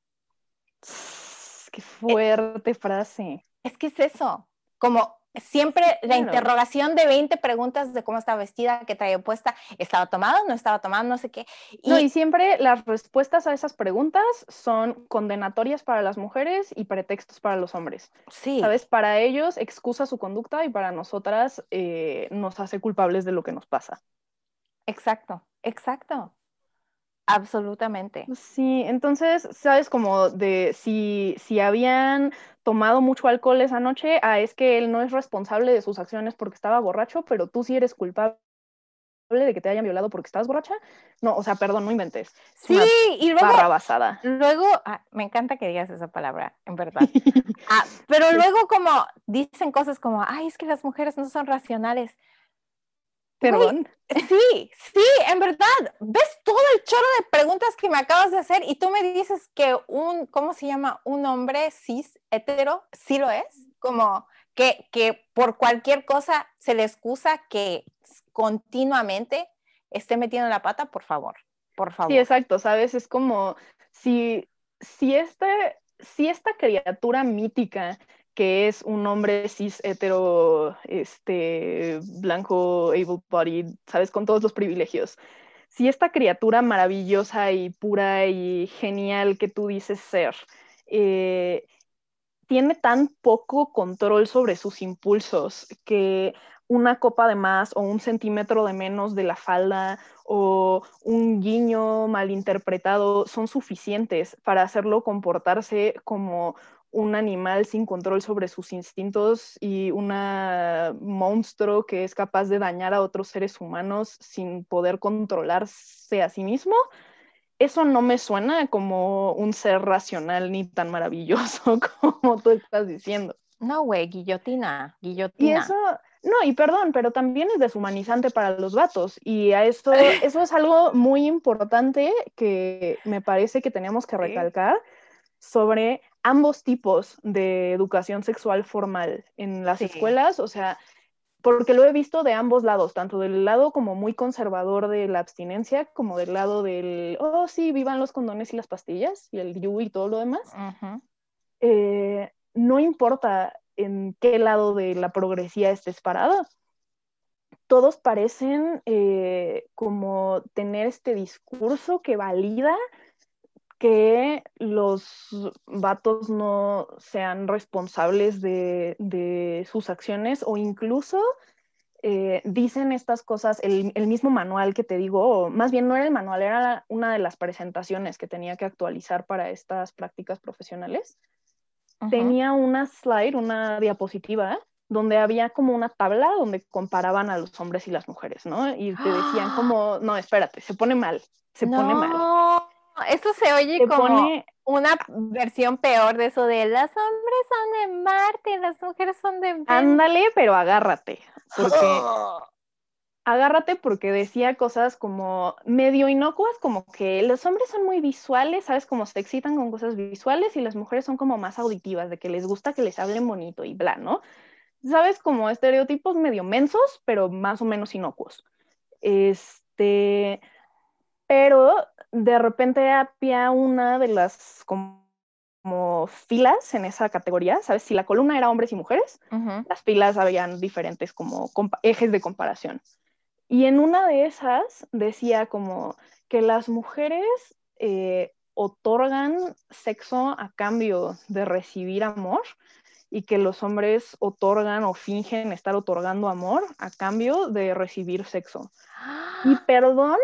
Qué fuerte frase. Es que es eso, como siempre la interrogación de 20 preguntas de cómo estaba vestida, qué traía puesta, estaba tomado, no estaba tomado, no sé qué. Y, no, y siempre las respuestas a esas preguntas son condenatorias para las mujeres y pretextos para los hombres. Sí. ¿Sabes? Para ellos excusa su conducta y para nosotras eh, nos hace culpables de lo que nos pasa. Exacto, exacto. Absolutamente. Sí, entonces, sabes, como de si, si habían tomado mucho alcohol esa noche, ah, es que él no es responsable de sus acciones porque estaba borracho, pero tú sí eres culpable de que te hayan violado porque estás borracha. No, o sea, perdón, no inventes. sí, y luego. Barra basada. Luego, ah, me encanta que digas esa palabra, en verdad. Ah, pero luego, como dicen cosas como, ay, es que las mujeres no son racionales. Perdón. sí, sí, en verdad. ¿Ves todo el chorro de preguntas que me acabas de hacer y tú me dices que un, ¿cómo se llama? Un hombre cis, hetero, sí lo es. Como que, que por cualquier cosa se le excusa que continuamente esté metiendo la pata, por favor, por favor. Sí, exacto, ¿sabes? Es como si, si, este, si esta criatura mítica que es un hombre cis hetero, este, blanco, able-bodied, ¿sabes? Con todos los privilegios. Si esta criatura maravillosa y pura y genial que tú dices ser, eh, tiene tan poco control sobre sus impulsos que una copa de más o un centímetro de menos de la falda o un guiño malinterpretado son suficientes para hacerlo comportarse como un animal sin control sobre sus instintos y un monstruo que es capaz de dañar a otros seres humanos sin poder controlarse a sí mismo, eso no me suena como un ser racional ni tan maravilloso como tú estás diciendo. No, güey, guillotina, guillotina. Y eso, no, y perdón, pero también es deshumanizante para los vatos. Y a esto, eso es algo muy importante que me parece que tenemos que recalcar sobre ambos tipos de educación sexual formal en las escuelas, o sea, porque lo he visto de ambos lados, tanto del lado como muy conservador de la abstinencia, como del lado del, oh sí, vivan los condones y las pastillas, y el yu y todo lo demás. Eh, no importa en qué lado de la progresía estés parado, todos parecen eh, como tener este discurso que valida que los vatos no sean responsables de, sus acciones o incluso eh, dicen estas cosas, el, mismo manual que te digo, más bien no era el manual, era una de las presentaciones que tenía que actualizar para estas prácticas profesionales. Tenía una slide, una diapositiva, donde había como una tabla donde comparaban a los hombres y las mujeres, ¿no? Y te decían como, no, espérate, se pone mal, se pone mal eso se oye como una versión peor de eso de las hombres son de Marte, las mujeres son de Ándale, pero agárrate, porque agárrate porque decía cosas como medio inocuas, como que los hombres son muy visuales, ¿sabes? Como se excitan con cosas visuales y las mujeres son como más auditivas, de que les gusta que les hablen bonito y bla, ¿no? ¿Sabes? Como estereotipos medio mensos, pero más o menos inocuos. Este, pero de repente había una de las como, filas en esa categoría, ¿sabes? Si la columna era hombres y mujeres, las filas habían diferentes como ejes de comparación. Y en una de esas decía como que las mujeres eh, otorgan sexo a cambio de recibir amor y que los hombres otorgan o fingen estar otorgando amor a cambio de recibir sexo. Y perdón,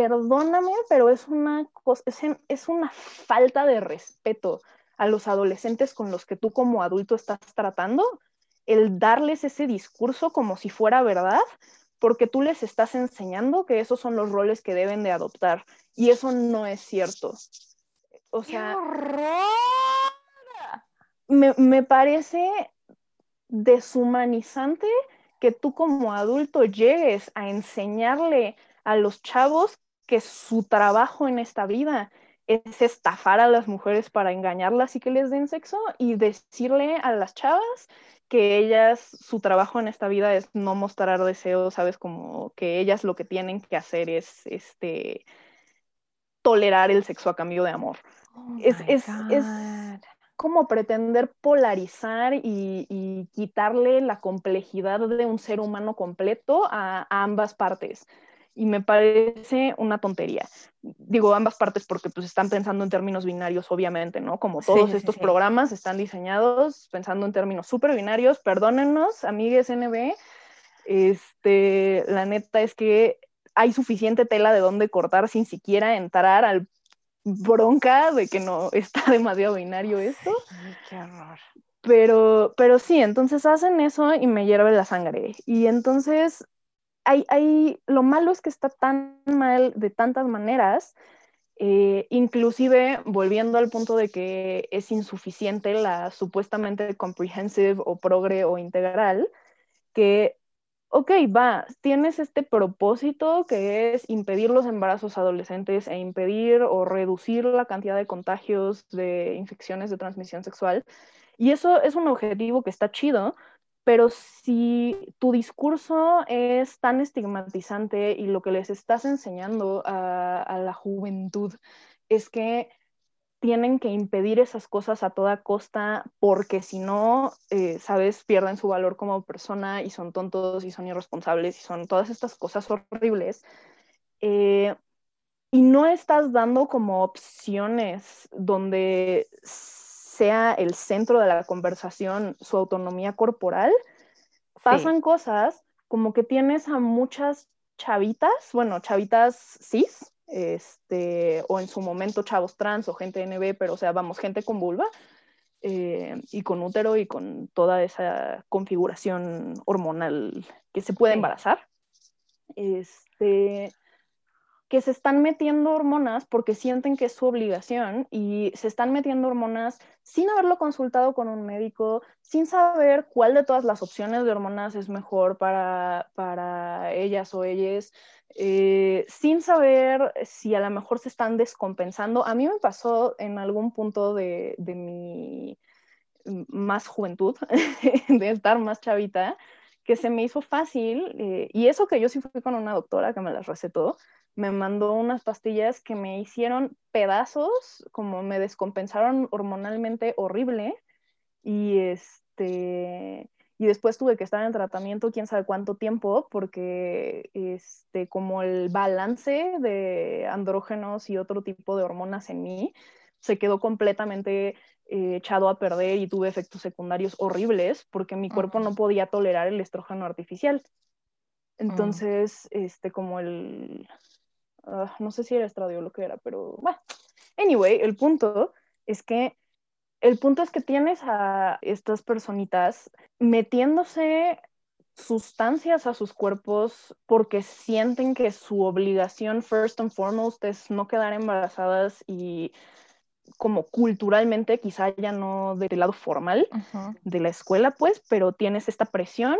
perdóname, pero es una, es, es una falta de respeto a los adolescentes con los que tú como adulto estás tratando, el darles ese discurso como si fuera verdad, porque tú les estás enseñando que esos son los roles que deben de adoptar y eso no es cierto. O sea, me, me parece deshumanizante que tú como adulto llegues a enseñarle a los chavos que su trabajo en esta vida es estafar a las mujeres para engañarlas y que les den sexo y decirle a las chavas que ellas, su trabajo en esta vida es no mostrar deseo, sabes, como que ellas lo que tienen que hacer es este tolerar el sexo a cambio de amor. Oh es, es, es, como pretender polarizar y, y, quitarle la complejidad de un ser humano completo a, a ambas partes y me parece una tontería. Digo ambas partes porque pues están pensando en términos binarios, obviamente, ¿no? Como todos estos programas están diseñados pensando en términos súper binarios. Perdónennos, amigues NB, este, la neta es que hay suficiente tela de dónde cortar sin siquiera entrar al bronca de que no está demasiado binario esto. qué horror. Pero, pero sí, entonces hacen eso y me hierve la sangre. Y entonces hay, lo malo es que está tan mal de tantas maneras, eh, inclusive volviendo al punto de que es insuficiente la supuestamente comprehensive o progre o integral, que, ok, va, tienes este propósito que es impedir los embarazos adolescentes e impedir o reducir la cantidad de contagios de infecciones de transmisión sexual. Y eso es un objetivo que está chido, pero si tu discurso es tan estigmatizante y lo que les estás enseñando a, la juventud es que tienen que impedir esas cosas a toda costa porque si no, eh, sabes, pierden su valor como persona y son tontos y son irresponsables y son todas estas cosas horribles. Eh, y no estás dando como opciones donde sea el centro de la conversación su autonomía corporal, pasan cosas como que tienes a muchas chavitas, bueno, chavitas cis, este, o en su momento chavos trans o gente NB, pero o sea, vamos, gente con vulva eh, y con útero y con toda esa configuración hormonal que se puede embarazar. Este, que se están metiendo hormonas porque sienten que es su obligación y se están metiendo hormonas sin haberlo consultado con un médico, sin saber cuál de todas las opciones de hormonas es mejor para, para ellas o ellas, eh, sin saber si a lo mejor se están descompensando. A mí me pasó en algún punto de, de mi más juventud, de estar más chavita, que se me hizo fácil, eh, y eso que yo sí fui con una doctora que me las recetó, me mandó unas pastillas que me hicieron pedazos, como me descompensaron hormonalmente horrible, y este y después tuve que estar en tratamiento quién sabe cuánto tiempo porque este como el balance de andrógenos y otro tipo de hormonas en mí se quedó completamente eh, echado a perder y tuve efectos secundarios horribles porque mi cuerpo no podía tolerar el estrógeno artificial. Mm. Entonces, este, como el, Ah, no sé si era estradio o lo que era, pero bueno. Anyway, el punto es que el punto es que tienes a estas personitas metiéndose sustancias a sus cuerpos porque sienten que su obligación first and foremost es no quedar embarazadas y como culturalmente quizá ya no del lado formal de la escuela pues, pero tienes esta presión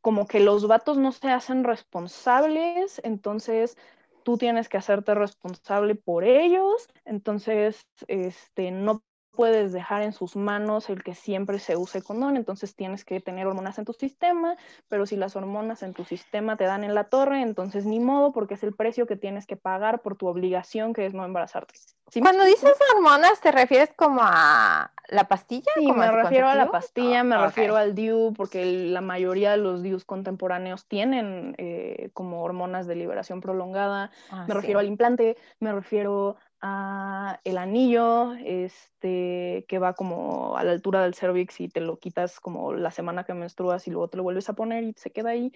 como que los vatos no se hacen responsables, entonces tú tienes que hacerte responsable por ellos, entonces este, no puedes dejar en sus manos el que siempre se use condón, entonces tienes que tener hormonas en tu sistema, pero si las hormonas en tu sistema te dan en la torre, entonces ni modo, porque es el precio que tienes que pagar por tu obligación, que es no embarazarte. Cuando dices hormonas, ¿te refieres como a la pastilla? Sí, me refiero a la pastilla, me refiero al DIU, porque la mayoría de los DIUs contemporáneos tienen eh, como hormonas de liberación prolongada, ah, me refiero al implante, me refiero a el anillo, este, que va como a la altura del cervix y te lo quitas como la semana que menstruas y luego te lo vuelves a poner y se queda ahí.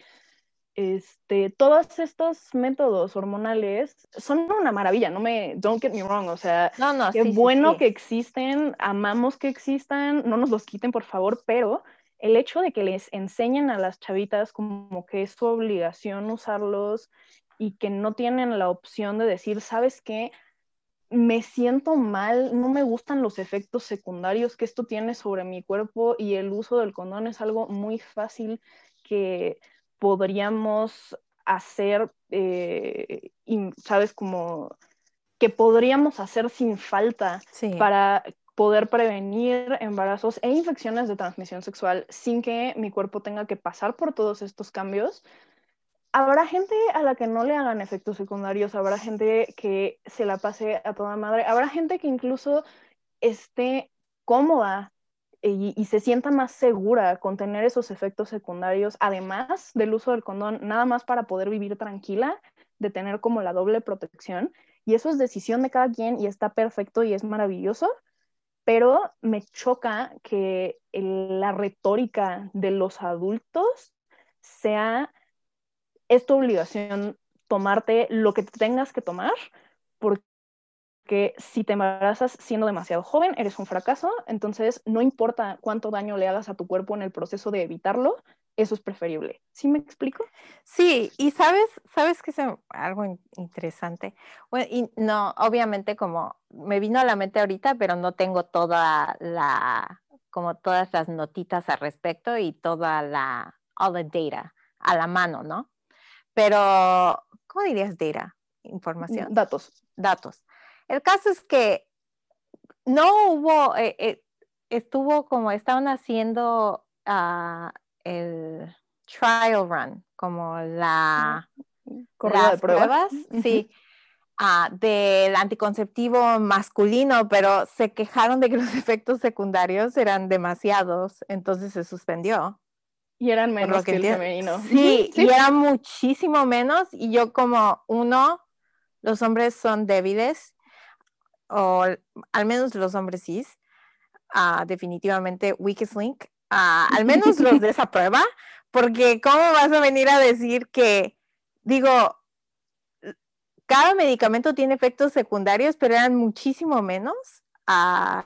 este, todos estos métodos hormonales son una maravilla, no me, don't get me wrong, o sea, no, no, qué bueno que existen, amamos que existan, no nos los quiten por favor, pero el hecho de que les enseñen a las chavitas como que es su obligación usarlos y que no tienen la opción de decir, ¿sabes qué? Me siento mal, no me gustan los efectos secundarios que esto tiene sobre mi cuerpo y el uso del condón es algo muy fácil que podríamos hacer, eh, ¿sabes? Como que podríamos hacer sin falta para poder prevenir embarazos e infecciones de transmisión sexual sin que mi cuerpo tenga que pasar por todos estos cambios. Habrá gente a la que no le hagan efectos secundarios, habrá gente que se la pase a toda madre, habrá gente que incluso esté cómoda y, se sienta más segura con tener esos efectos secundarios, además del uso del condón, nada más para poder vivir tranquila, de tener como la doble protección. Y eso es decisión de cada quien y está perfecto y es maravilloso, pero me choca que la retórica de los adultos sea esta obligación tomarte lo que tengas que tomar, porque que si te embarazas siendo demasiado joven, eres un fracaso, entonces no importa cuánto daño le hagas a tu cuerpo en el proceso de evitarlo, eso es preferible. ¿Sí me explico? Sí, y sabes, sabes que es algo interesante. Bueno, y no, obviamente como me vino a la mente ahorita, pero no tengo toda la, como todas las notitas al respecto y toda la, all the data a la mano, ¿no? Pero, ¿cómo dirías data? Información. Datos. Datos. El caso es que no hubo, eh, eh, estuvo como estaban haciendo ah, el trial run, como la las pruebas, sí, ah, del anticonceptivo masculino, pero se quejaron de que los efectos secundarios eran demasiados, entonces se suspendió. Y eran menos que, el femenino. Sí, sí, y era muchísimo menos. Y yo como uno, los hombres son débiles o al menos los hombres cis, uh, definitivamente weakest link, uh, al menos los de esa prueba, porque ¿cómo vas a venir a decir que, digo, cada medicamento tiene efectos secundarios, pero eran muchísimo menos a,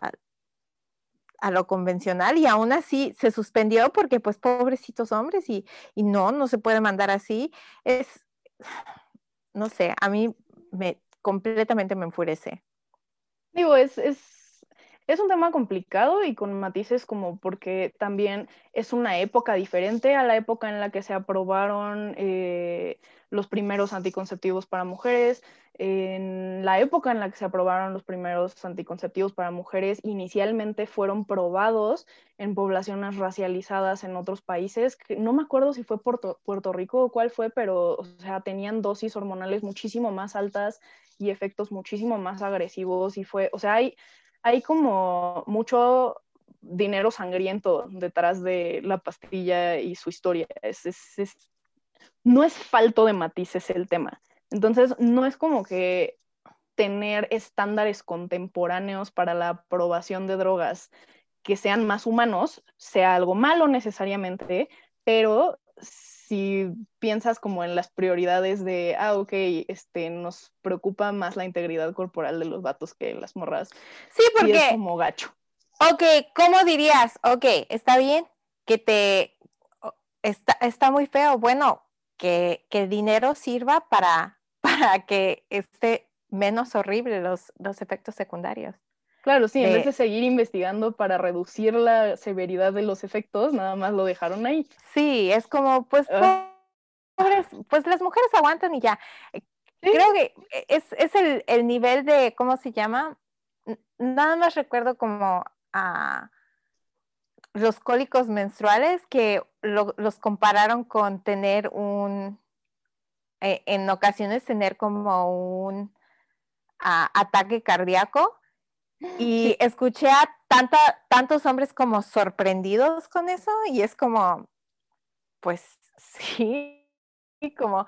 a lo convencional y aún así se suspendió porque pues pobrecitos hombres y, y no, no se puede mandar así. Es, no sé, a mí me completamente me enfurece. Digo, es, es, es, un tema complicado y con matices como porque también es una época diferente a la época en la que se aprobaron eh, los primeros anticonceptivos para mujeres. En la época en la que se aprobaron los primeros anticonceptivos para mujeres, inicialmente fueron probados en poblaciones racializadas en otros países. No me acuerdo si fue Puerto, Puerto Rico o cuál fue, pero o sea, tenían dosis hormonales muchísimo más altas y efectos muchísimo más agresivos y fue, o sea, hay, hay como mucho dinero sangriento detrás de la pastilla y su historia. No es falto de matices el tema. Entonces, no es como que tener estándares contemporáneos para la aprobación de drogas que sean más humanos sea algo malo necesariamente, pero si piensas como en las prioridades de, ah, ok, este, nos preocupa más la integridad corporal de los vatos que las morras. Sí, porque... es como gacho. Ok, ¿cómo dirías? Ok, está bien que te... Está, está muy feo. Bueno, que, que, el dinero sirva para, para que esté menos horrible los, los efectos secundarios. Claro, sí, en vez de seguir investigando para reducir la severidad de los efectos, nada más lo dejaron ahí. Sí, es como, pues, ah. pues las mujeres aguantan y ya. Eh, creo que es, es el, el, nivel de, ¿cómo se llama? Nada más recuerdo como a los cólicos menstruales que los compararon con tener un, eh, en ocasiones tener como un ataque cardíaco y escuché a tanta, tantos hombres como sorprendidos con eso y es como, pues sí, como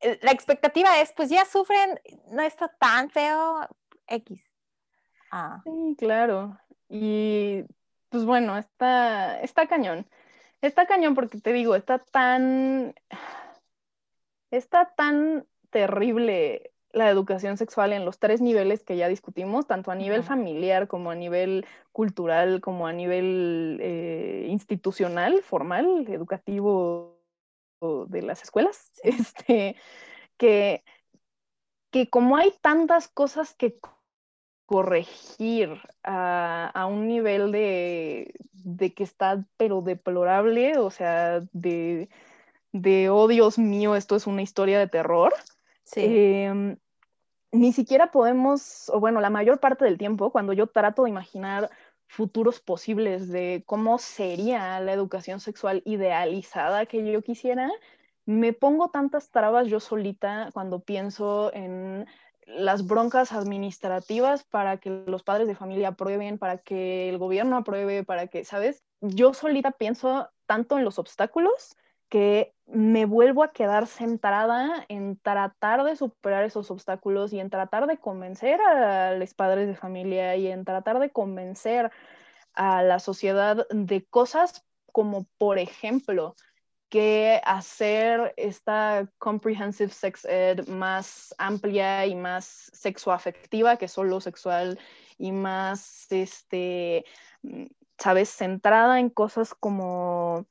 eh, la expectativa es, pues ya sufren, no está tan feo X. Ah. Sí, claro. Y pues bueno, está, está cañón. Está cañón porque te digo, está tan está tan terrible la educación sexual en los tres niveles que ya discutimos, tanto a nivel familiar como a nivel cultural, como a nivel eh, institucional, formal, educativo de las escuelas, este, que, que como hay tantas cosas que corregir a, un nivel de, que está pero deplorable, o sea, de, de, oh Dios mío, esto es una historia de terror. Sí. Em, ni siquiera podemos, o bueno, la mayor parte del tiempo, cuando yo trato de imaginar futuros posibles de cómo sería la educación sexual idealizada que yo quisiera, me pongo tantas trabas yo solita cuando pienso en las broncas administrativas para que los padres de familia aprueben, para que el gobierno apruebe, para que, ¿sabes? Yo solita pienso tanto en los obstáculos que me vuelvo a quedar centrada en tratar de superar esos obstáculos y en tratar de convencer a los padres de familia y en tratar de convencer a la sociedad de cosas como, por ejemplo, que hacer esta comprehensive sex ed más amplia y más sexoafectiva que solo sexual y más, este, mm, sabes, centrada en cosas como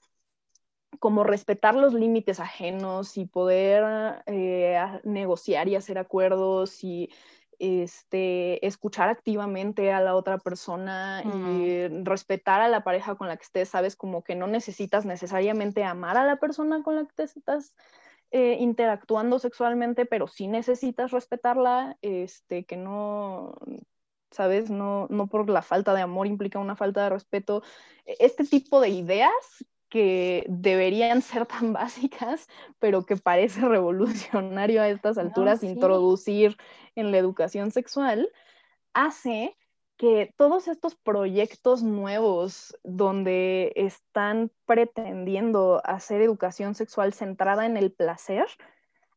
como respetar los límites ajenos y poder eh, negociar y hacer acuerdos y este, escuchar activamente a la otra persona y respetar a la pareja con la que estés, sabes, como que no necesitas necesariamente amar a la persona con la que te estás eh, interactuando sexualmente, pero sí necesitas respetarla, este, que no, sabes, no, no por la falta de amor implica una falta de respeto. E-, este tipo de ideas que deberían ser tan básicas, pero que parece revolucionario a estas alturas introducir en la educación sexual, hace que todos estos proyectos nuevos donde están pretendiendo hacer educación sexual centrada en el placer,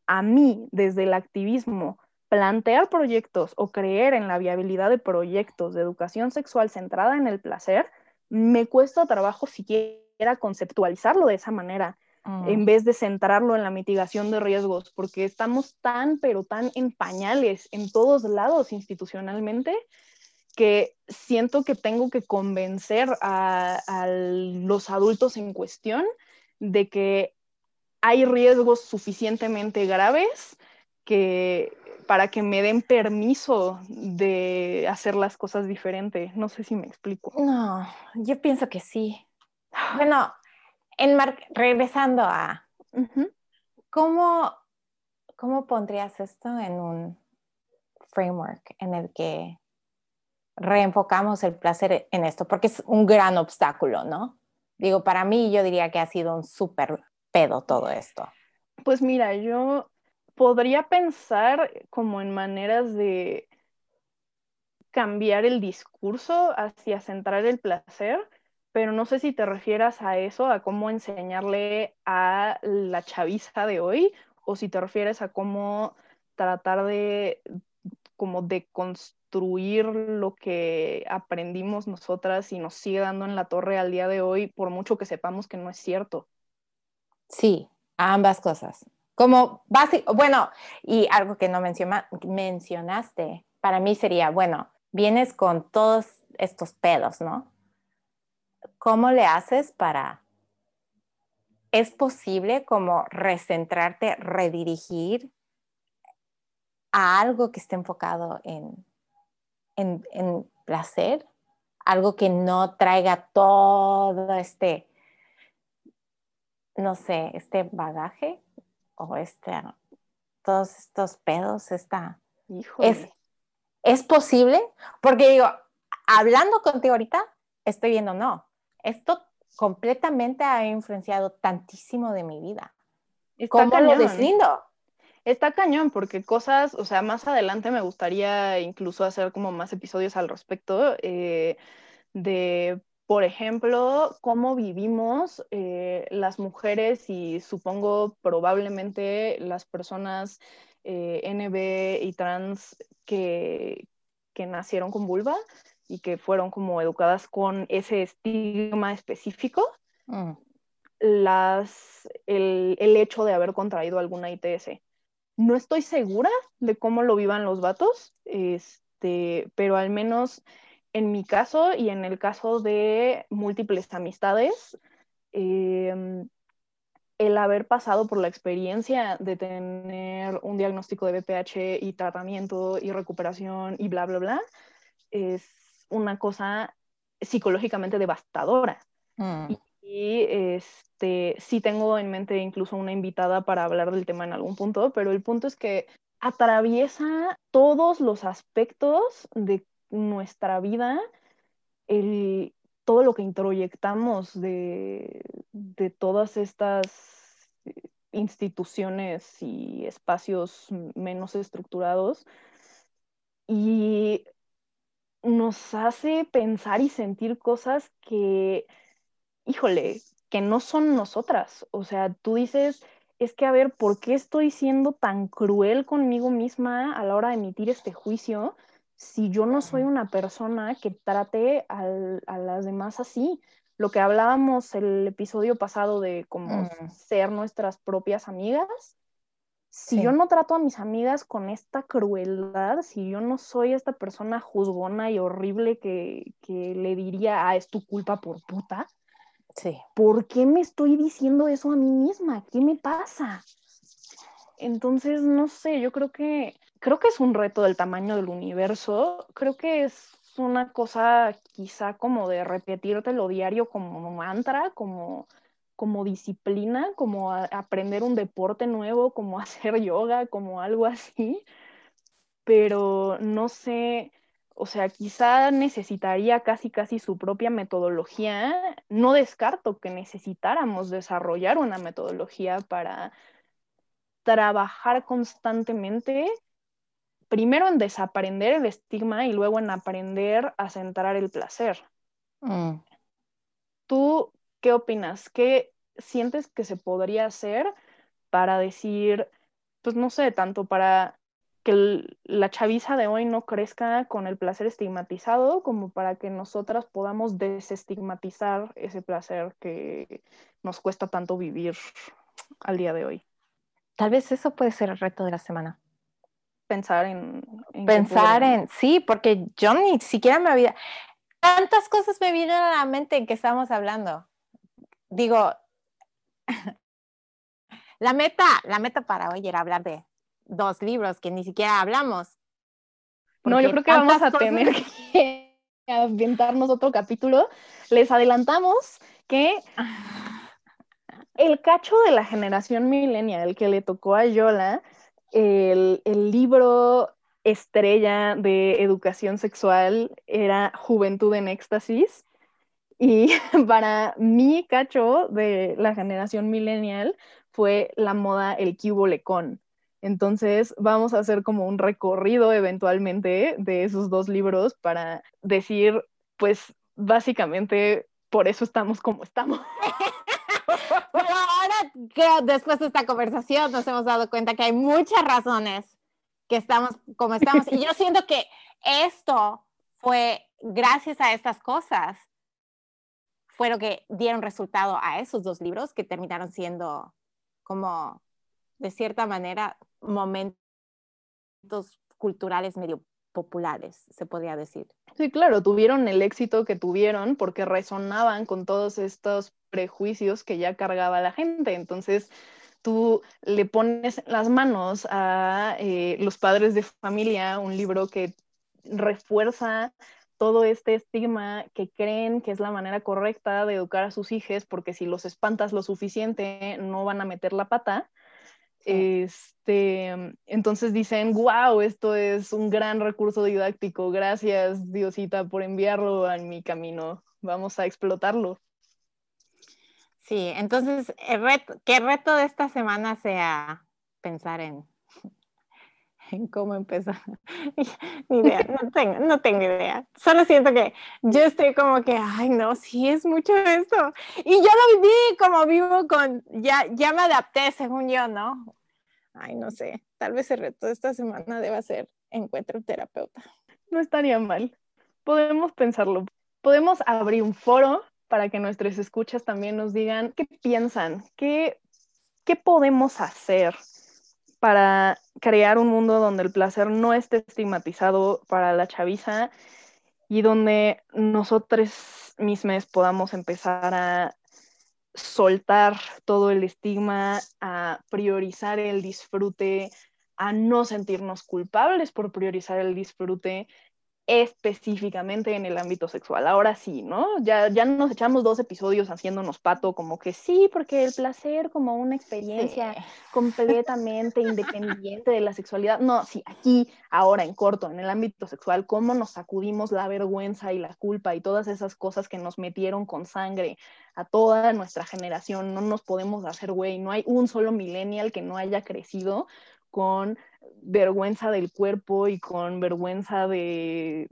a mí, desde el activismo, plantear proyectos o creer en la viabilidad de proyectos de educación sexual centrada en el placer, me cuesta trabajo siquiera era conceptualizarlo de esa manera, en mm. vez de centrarlo en la mitigación de riesgos, porque estamos tan, pero tan en pañales en todos lados institucionalmente que siento que tengo que convencer a, los adultos en cuestión de que hay riesgos suficientemente graves que para que me den permiso de hacer las cosas diferente. No sé si me explico. No, yo pienso que sí. Bueno, en regresando a, ¿cómo, ¿cómo pondrías esto en un framework en el que reenfocamos el placer en esto? Porque es un gran obstáculo, ¿no? Digo, para mí yo diría que ha sido un súper pedo todo esto. Pues mira, yo podría pensar como en maneras de cambiar el discurso hacia centrar el placer, pero no sé si te refieras a eso, a cómo enseñarle a la chaviza de hoy, o si te refieres a cómo tratar de como de construir lo que aprendimos nosotras y nos sigue dando en la torre al día de hoy, por mucho que sepamos que no es cierto. Sí, ambas cosas. Como básico, bueno, y algo que no mencionaste, para mí sería, bueno, vienes con todos estos pedos, ¿no? ¿Cómo le haces para... ¿Es posible como recentrarte, redirigir a algo que esté enfocado en, en, placer? Algo que no traiga todo este, no sé, este bagaje o este, todos estos pedos, esta... Es, ¿Es posible? Porque digo, hablando contigo ahorita, estoy viendo, no, esto completamente ha influenciado tantísimo de mi vida. ¿Cómo lo deslindo? Está cañón, porque cosas, o sea, más adelante me gustaría incluso hacer como más episodios al respecto eh, de, por ejemplo, cómo vivimos eh, las mujeres y supongo probablemente las personas eh, NB y trans que, que nacieron con vulva, y que fueron como educadas con ese estigma específico, mm. las, el, el hecho de haber contraído alguna ITS. No estoy segura de cómo lo vivan los vatos, este, pero al menos en mi caso y en el caso de múltiples amistades, em, el haber pasado por la experiencia de tener un diagnóstico de BPH y tratamiento y recuperación y bla, bla, bla, es una cosa psicológicamente devastadora. Mm. Y, este, sí tengo en mente incluso una invitada para hablar del tema en algún punto, pero el punto es que atraviesa todos los aspectos de nuestra vida, el, todo lo que introyectamos de, de todas estas instituciones y espacios menos estructurados y nos hace pensar y sentir cosas que, híjole, que no son nosotras. O sea, tú dices, es que a ver, ¿por qué estoy siendo tan cruel conmigo misma a la hora de emitir este juicio si yo no soy una persona que trate a las demás así? Lo que hablábamos el episodio pasado de cómo mm. ser nuestras propias amigas, si yo no trato a mis amigas con esta crueldad, si yo no soy esta persona juzgona y horrible que, le diría, ah, es tu culpa por puta, sí. ¿por qué me estoy diciendo eso a mí misma? ¿Qué me pasa? Entonces, no sé, yo creo que, creo que es un reto del tamaño del universo, creo que es una cosa quizá como de repetírtelo diario como mantra, como como disciplina, como aprender un deporte nuevo, como hacer yoga, como algo así, pero no sé, o sea, quizá necesitaría casi casi su propia metodología. No descarto que necesitáramos desarrollar una metodología para trabajar constantemente, primero en desaprender el estigma y luego en aprender a centrar el placer. Mm. ¿Tú ¿Qué opinas? ¿Qué sientes que se podría hacer para decir, pues no sé, tanto para que la chaviza de hoy no crezca con el placer estigmatizado, como para que nosotras podamos desestigmatizar ese placer que nos cuesta tanto vivir al día de hoy. Tal vez eso puede ser el reto de la semana. Pensar en... Pensar en, sí, porque yo ni siquiera me había... Tantas cosas me vienen a la mente en que estamos hablando digo, la meta, la meta para hoy era hablar de dos libros que ni siquiera hablamos. No, yo creo que vamos a tener que ambientarnos otro capítulo. Les adelantamos que el cacho de la generación millennial que le tocó a Yola, el, el libro estrella de educación sexual era Juventud en Éxtasis. Y para mi cacho de la generación millennial fue la moda el cubo lecón. Entonces vamos a hacer como un recorrido eventualmente de esos dos libros para decir, pues básicamente por eso estamos como estamos. Pero ahora que después de esta conversación nos hemos dado cuenta que hay muchas razones que estamos como estamos. Y yo siento que esto fue gracias a estas cosas fue lo que dieron resultado a esos dos libros que terminaron siendo como, de cierta manera, momentos culturales medio populares, se podría decir. Sí, claro, tuvieron el éxito que tuvieron porque resonaban con todos estos prejuicios que ya cargaba la gente. Entonces, tú le pones las manos a eh, los padres de familia, un libro que refuerza todo este estigma que creen que es la manera correcta de educar a sus hijos, porque si los espantas lo suficiente, no van a meter la pata. Este, entonces dicen, wow, esto es un gran recurso didáctico, gracias Diosita por enviarlo a mi camino, vamos a explotarlo. Sí, entonces, el reto, ¿qué reto de esta semana sea pensar en cómo empezar. Ni idea, no tengo, no tengo idea. Solo siento que yo estoy como que, ay, no, sí es mucho esto. Y yo lo viví como vivo con, ya, ya me adapté según yo, ¿no? Ay, no sé, tal vez el reto de esta semana deba ser encuentro un terapeuta. No estaría mal. Podemos pensarlo. Podemos abrir un foro para que nuestros escuchas también nos digan qué piensan, qué, qué podemos hacer para crear un mundo donde el placer no esté estigmatizado para la chaviza y donde nosotros mismos podamos empezar a soltar todo el estigma, a priorizar el disfrute, a no sentirnos culpables por priorizar el disfrute específicamente en el ámbito sexual. Ahora sí, ¿no? Ya, ya nos echamos dos episodios haciéndonos pato, como que sí, porque el placer como una experiencia completamente independiente de la sexualidad. No, sí, aquí, ahora en corto, en el ámbito sexual, cómo nos sacudimos la vergüenza y la culpa y todas esas cosas que nos metieron con sangre a toda nuestra generación. No nos podemos hacer güey, no hay un solo millennial que no haya crecido con vergüenza del cuerpo y con vergüenza de,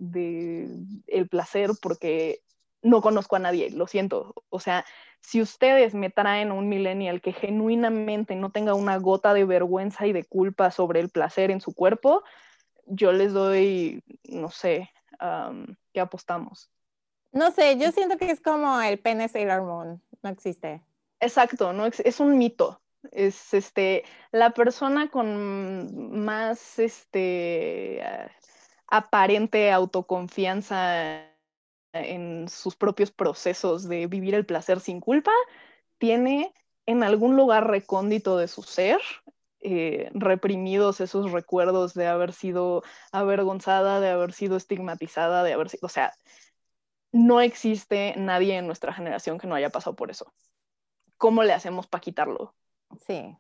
el placer porque no conozco a nadie, lo siento. O sea, si ustedes me traen un millennial que genuinamente no tenga una gota de vergüenza y de culpa sobre el placer en su cuerpo, yo les doy, no sé, ¿qué apostamos? No sé, yo siento que es como el pene Sailor Moon, no existe. Exacto, no es un mito es este, la persona con más este, aparente autoconfianza en sus propios procesos de vivir el placer sin culpa, tiene en algún lugar recóndito de su ser eh, reprimidos esos recuerdos de haber sido avergonzada, de haber sido estigmatizada, de haber sido, o sea, no existe nadie en nuestra generación que no haya pasado por eso. ¿Cómo le hacemos para quitarlo? Sí.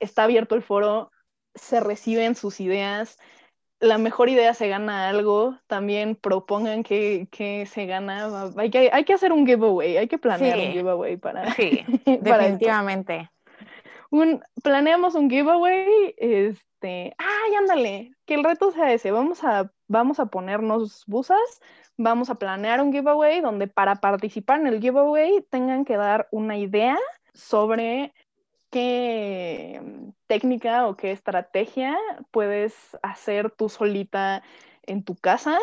Está abierto el foro, se reciben sus ideas. La mejor idea se gana algo. También propongan que, se gana. Hay que, hay que hacer un giveaway, hay que planear un giveaway para. Sí, definitivamente. un, planeamos un giveaway. Este, ay, ándale, que el reto sea ese. Vamos a, vamos a ponernos busas vamos a planear un giveaway donde para participar en el giveaway tengan que dar una idea sobre qué técnica o qué estrategia puedes hacer tú solita en tu casa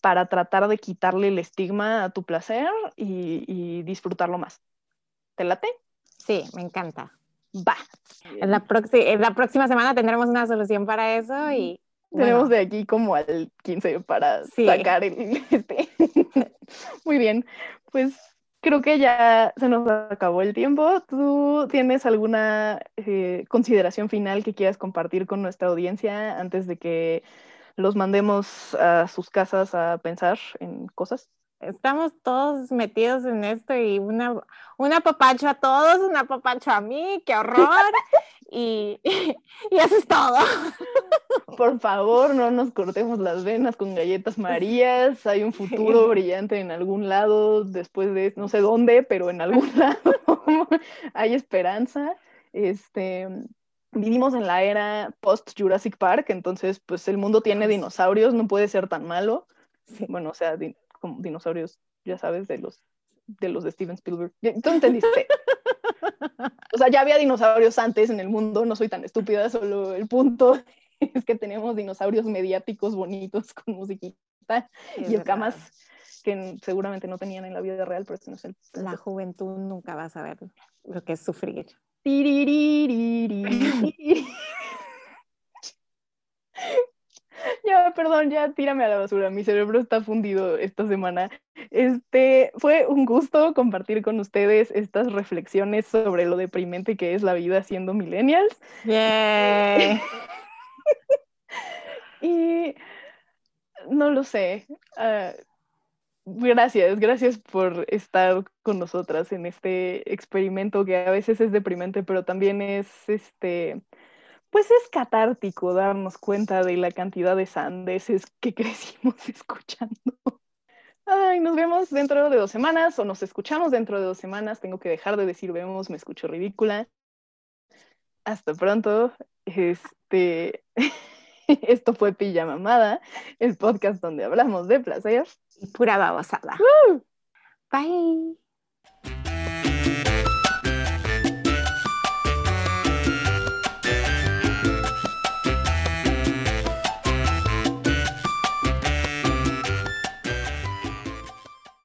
para tratar de quitarle el estigma a tu placer y, disfrutarlo más. ¿Te late? Sí, me encanta. Va. En la, en la próxima semana tendremos una solución para eso y... Tenemos de aquí como al 15 para sacar el... Este. Muy bien, pues creo que ya se nos acabó el tiempo. ¿Tú tienes alguna eh, consideración final que quieras compartir con nuestra audiencia antes de que los mandemos a sus casas a pensar en cosas? Estamos todos metidos en esto y una, una papacho a todos, una papacho a mí, qué horror. y, y eso es todo. Por favor, no nos cortemos las venas con galletas marías. Hay un futuro brillante en algún lado, después de no sé dónde, pero en algún lado hay esperanza. Este, vivimos en la era post Jurassic Park, entonces pues el mundo tiene dinosaurios, no puede ser tan malo. Bueno, o sea, como dinosaurios, ya sabes, de los de los de Steven Spielberg. ¿Tú entendiste? O sea, ya había dinosaurios antes en el mundo, no soy tan estúpida, solo el punto es que tenemos dinosaurios mediáticos bonitos con musiquita y el camas que seguramente no tenían en la vida real, pero este no es el... La juventud nunca va a saber lo que es sufrir. Ya, perdón, ya tírame a la basura. Mi cerebro está fundido esta semana. Este fue un gusto compartir con ustedes estas reflexiones sobre lo deprimente que es la vida siendo millennials. y no lo sé. Ah, gracias, gracias por estar con nosotras en este experimento que a veces es deprimente, pero también es este pues es catártico darnos cuenta de la cantidad de sandeces que crecimos escuchando. Ay, nos vemos dentro de dos semanas o nos escuchamos dentro de dos semanas. Tengo que dejar de decir vemos, me escucho ridícula. Hasta pronto. Este, esto fue Pilla Mamada, el podcast donde hablamos de placer. Pura babosada. Bye.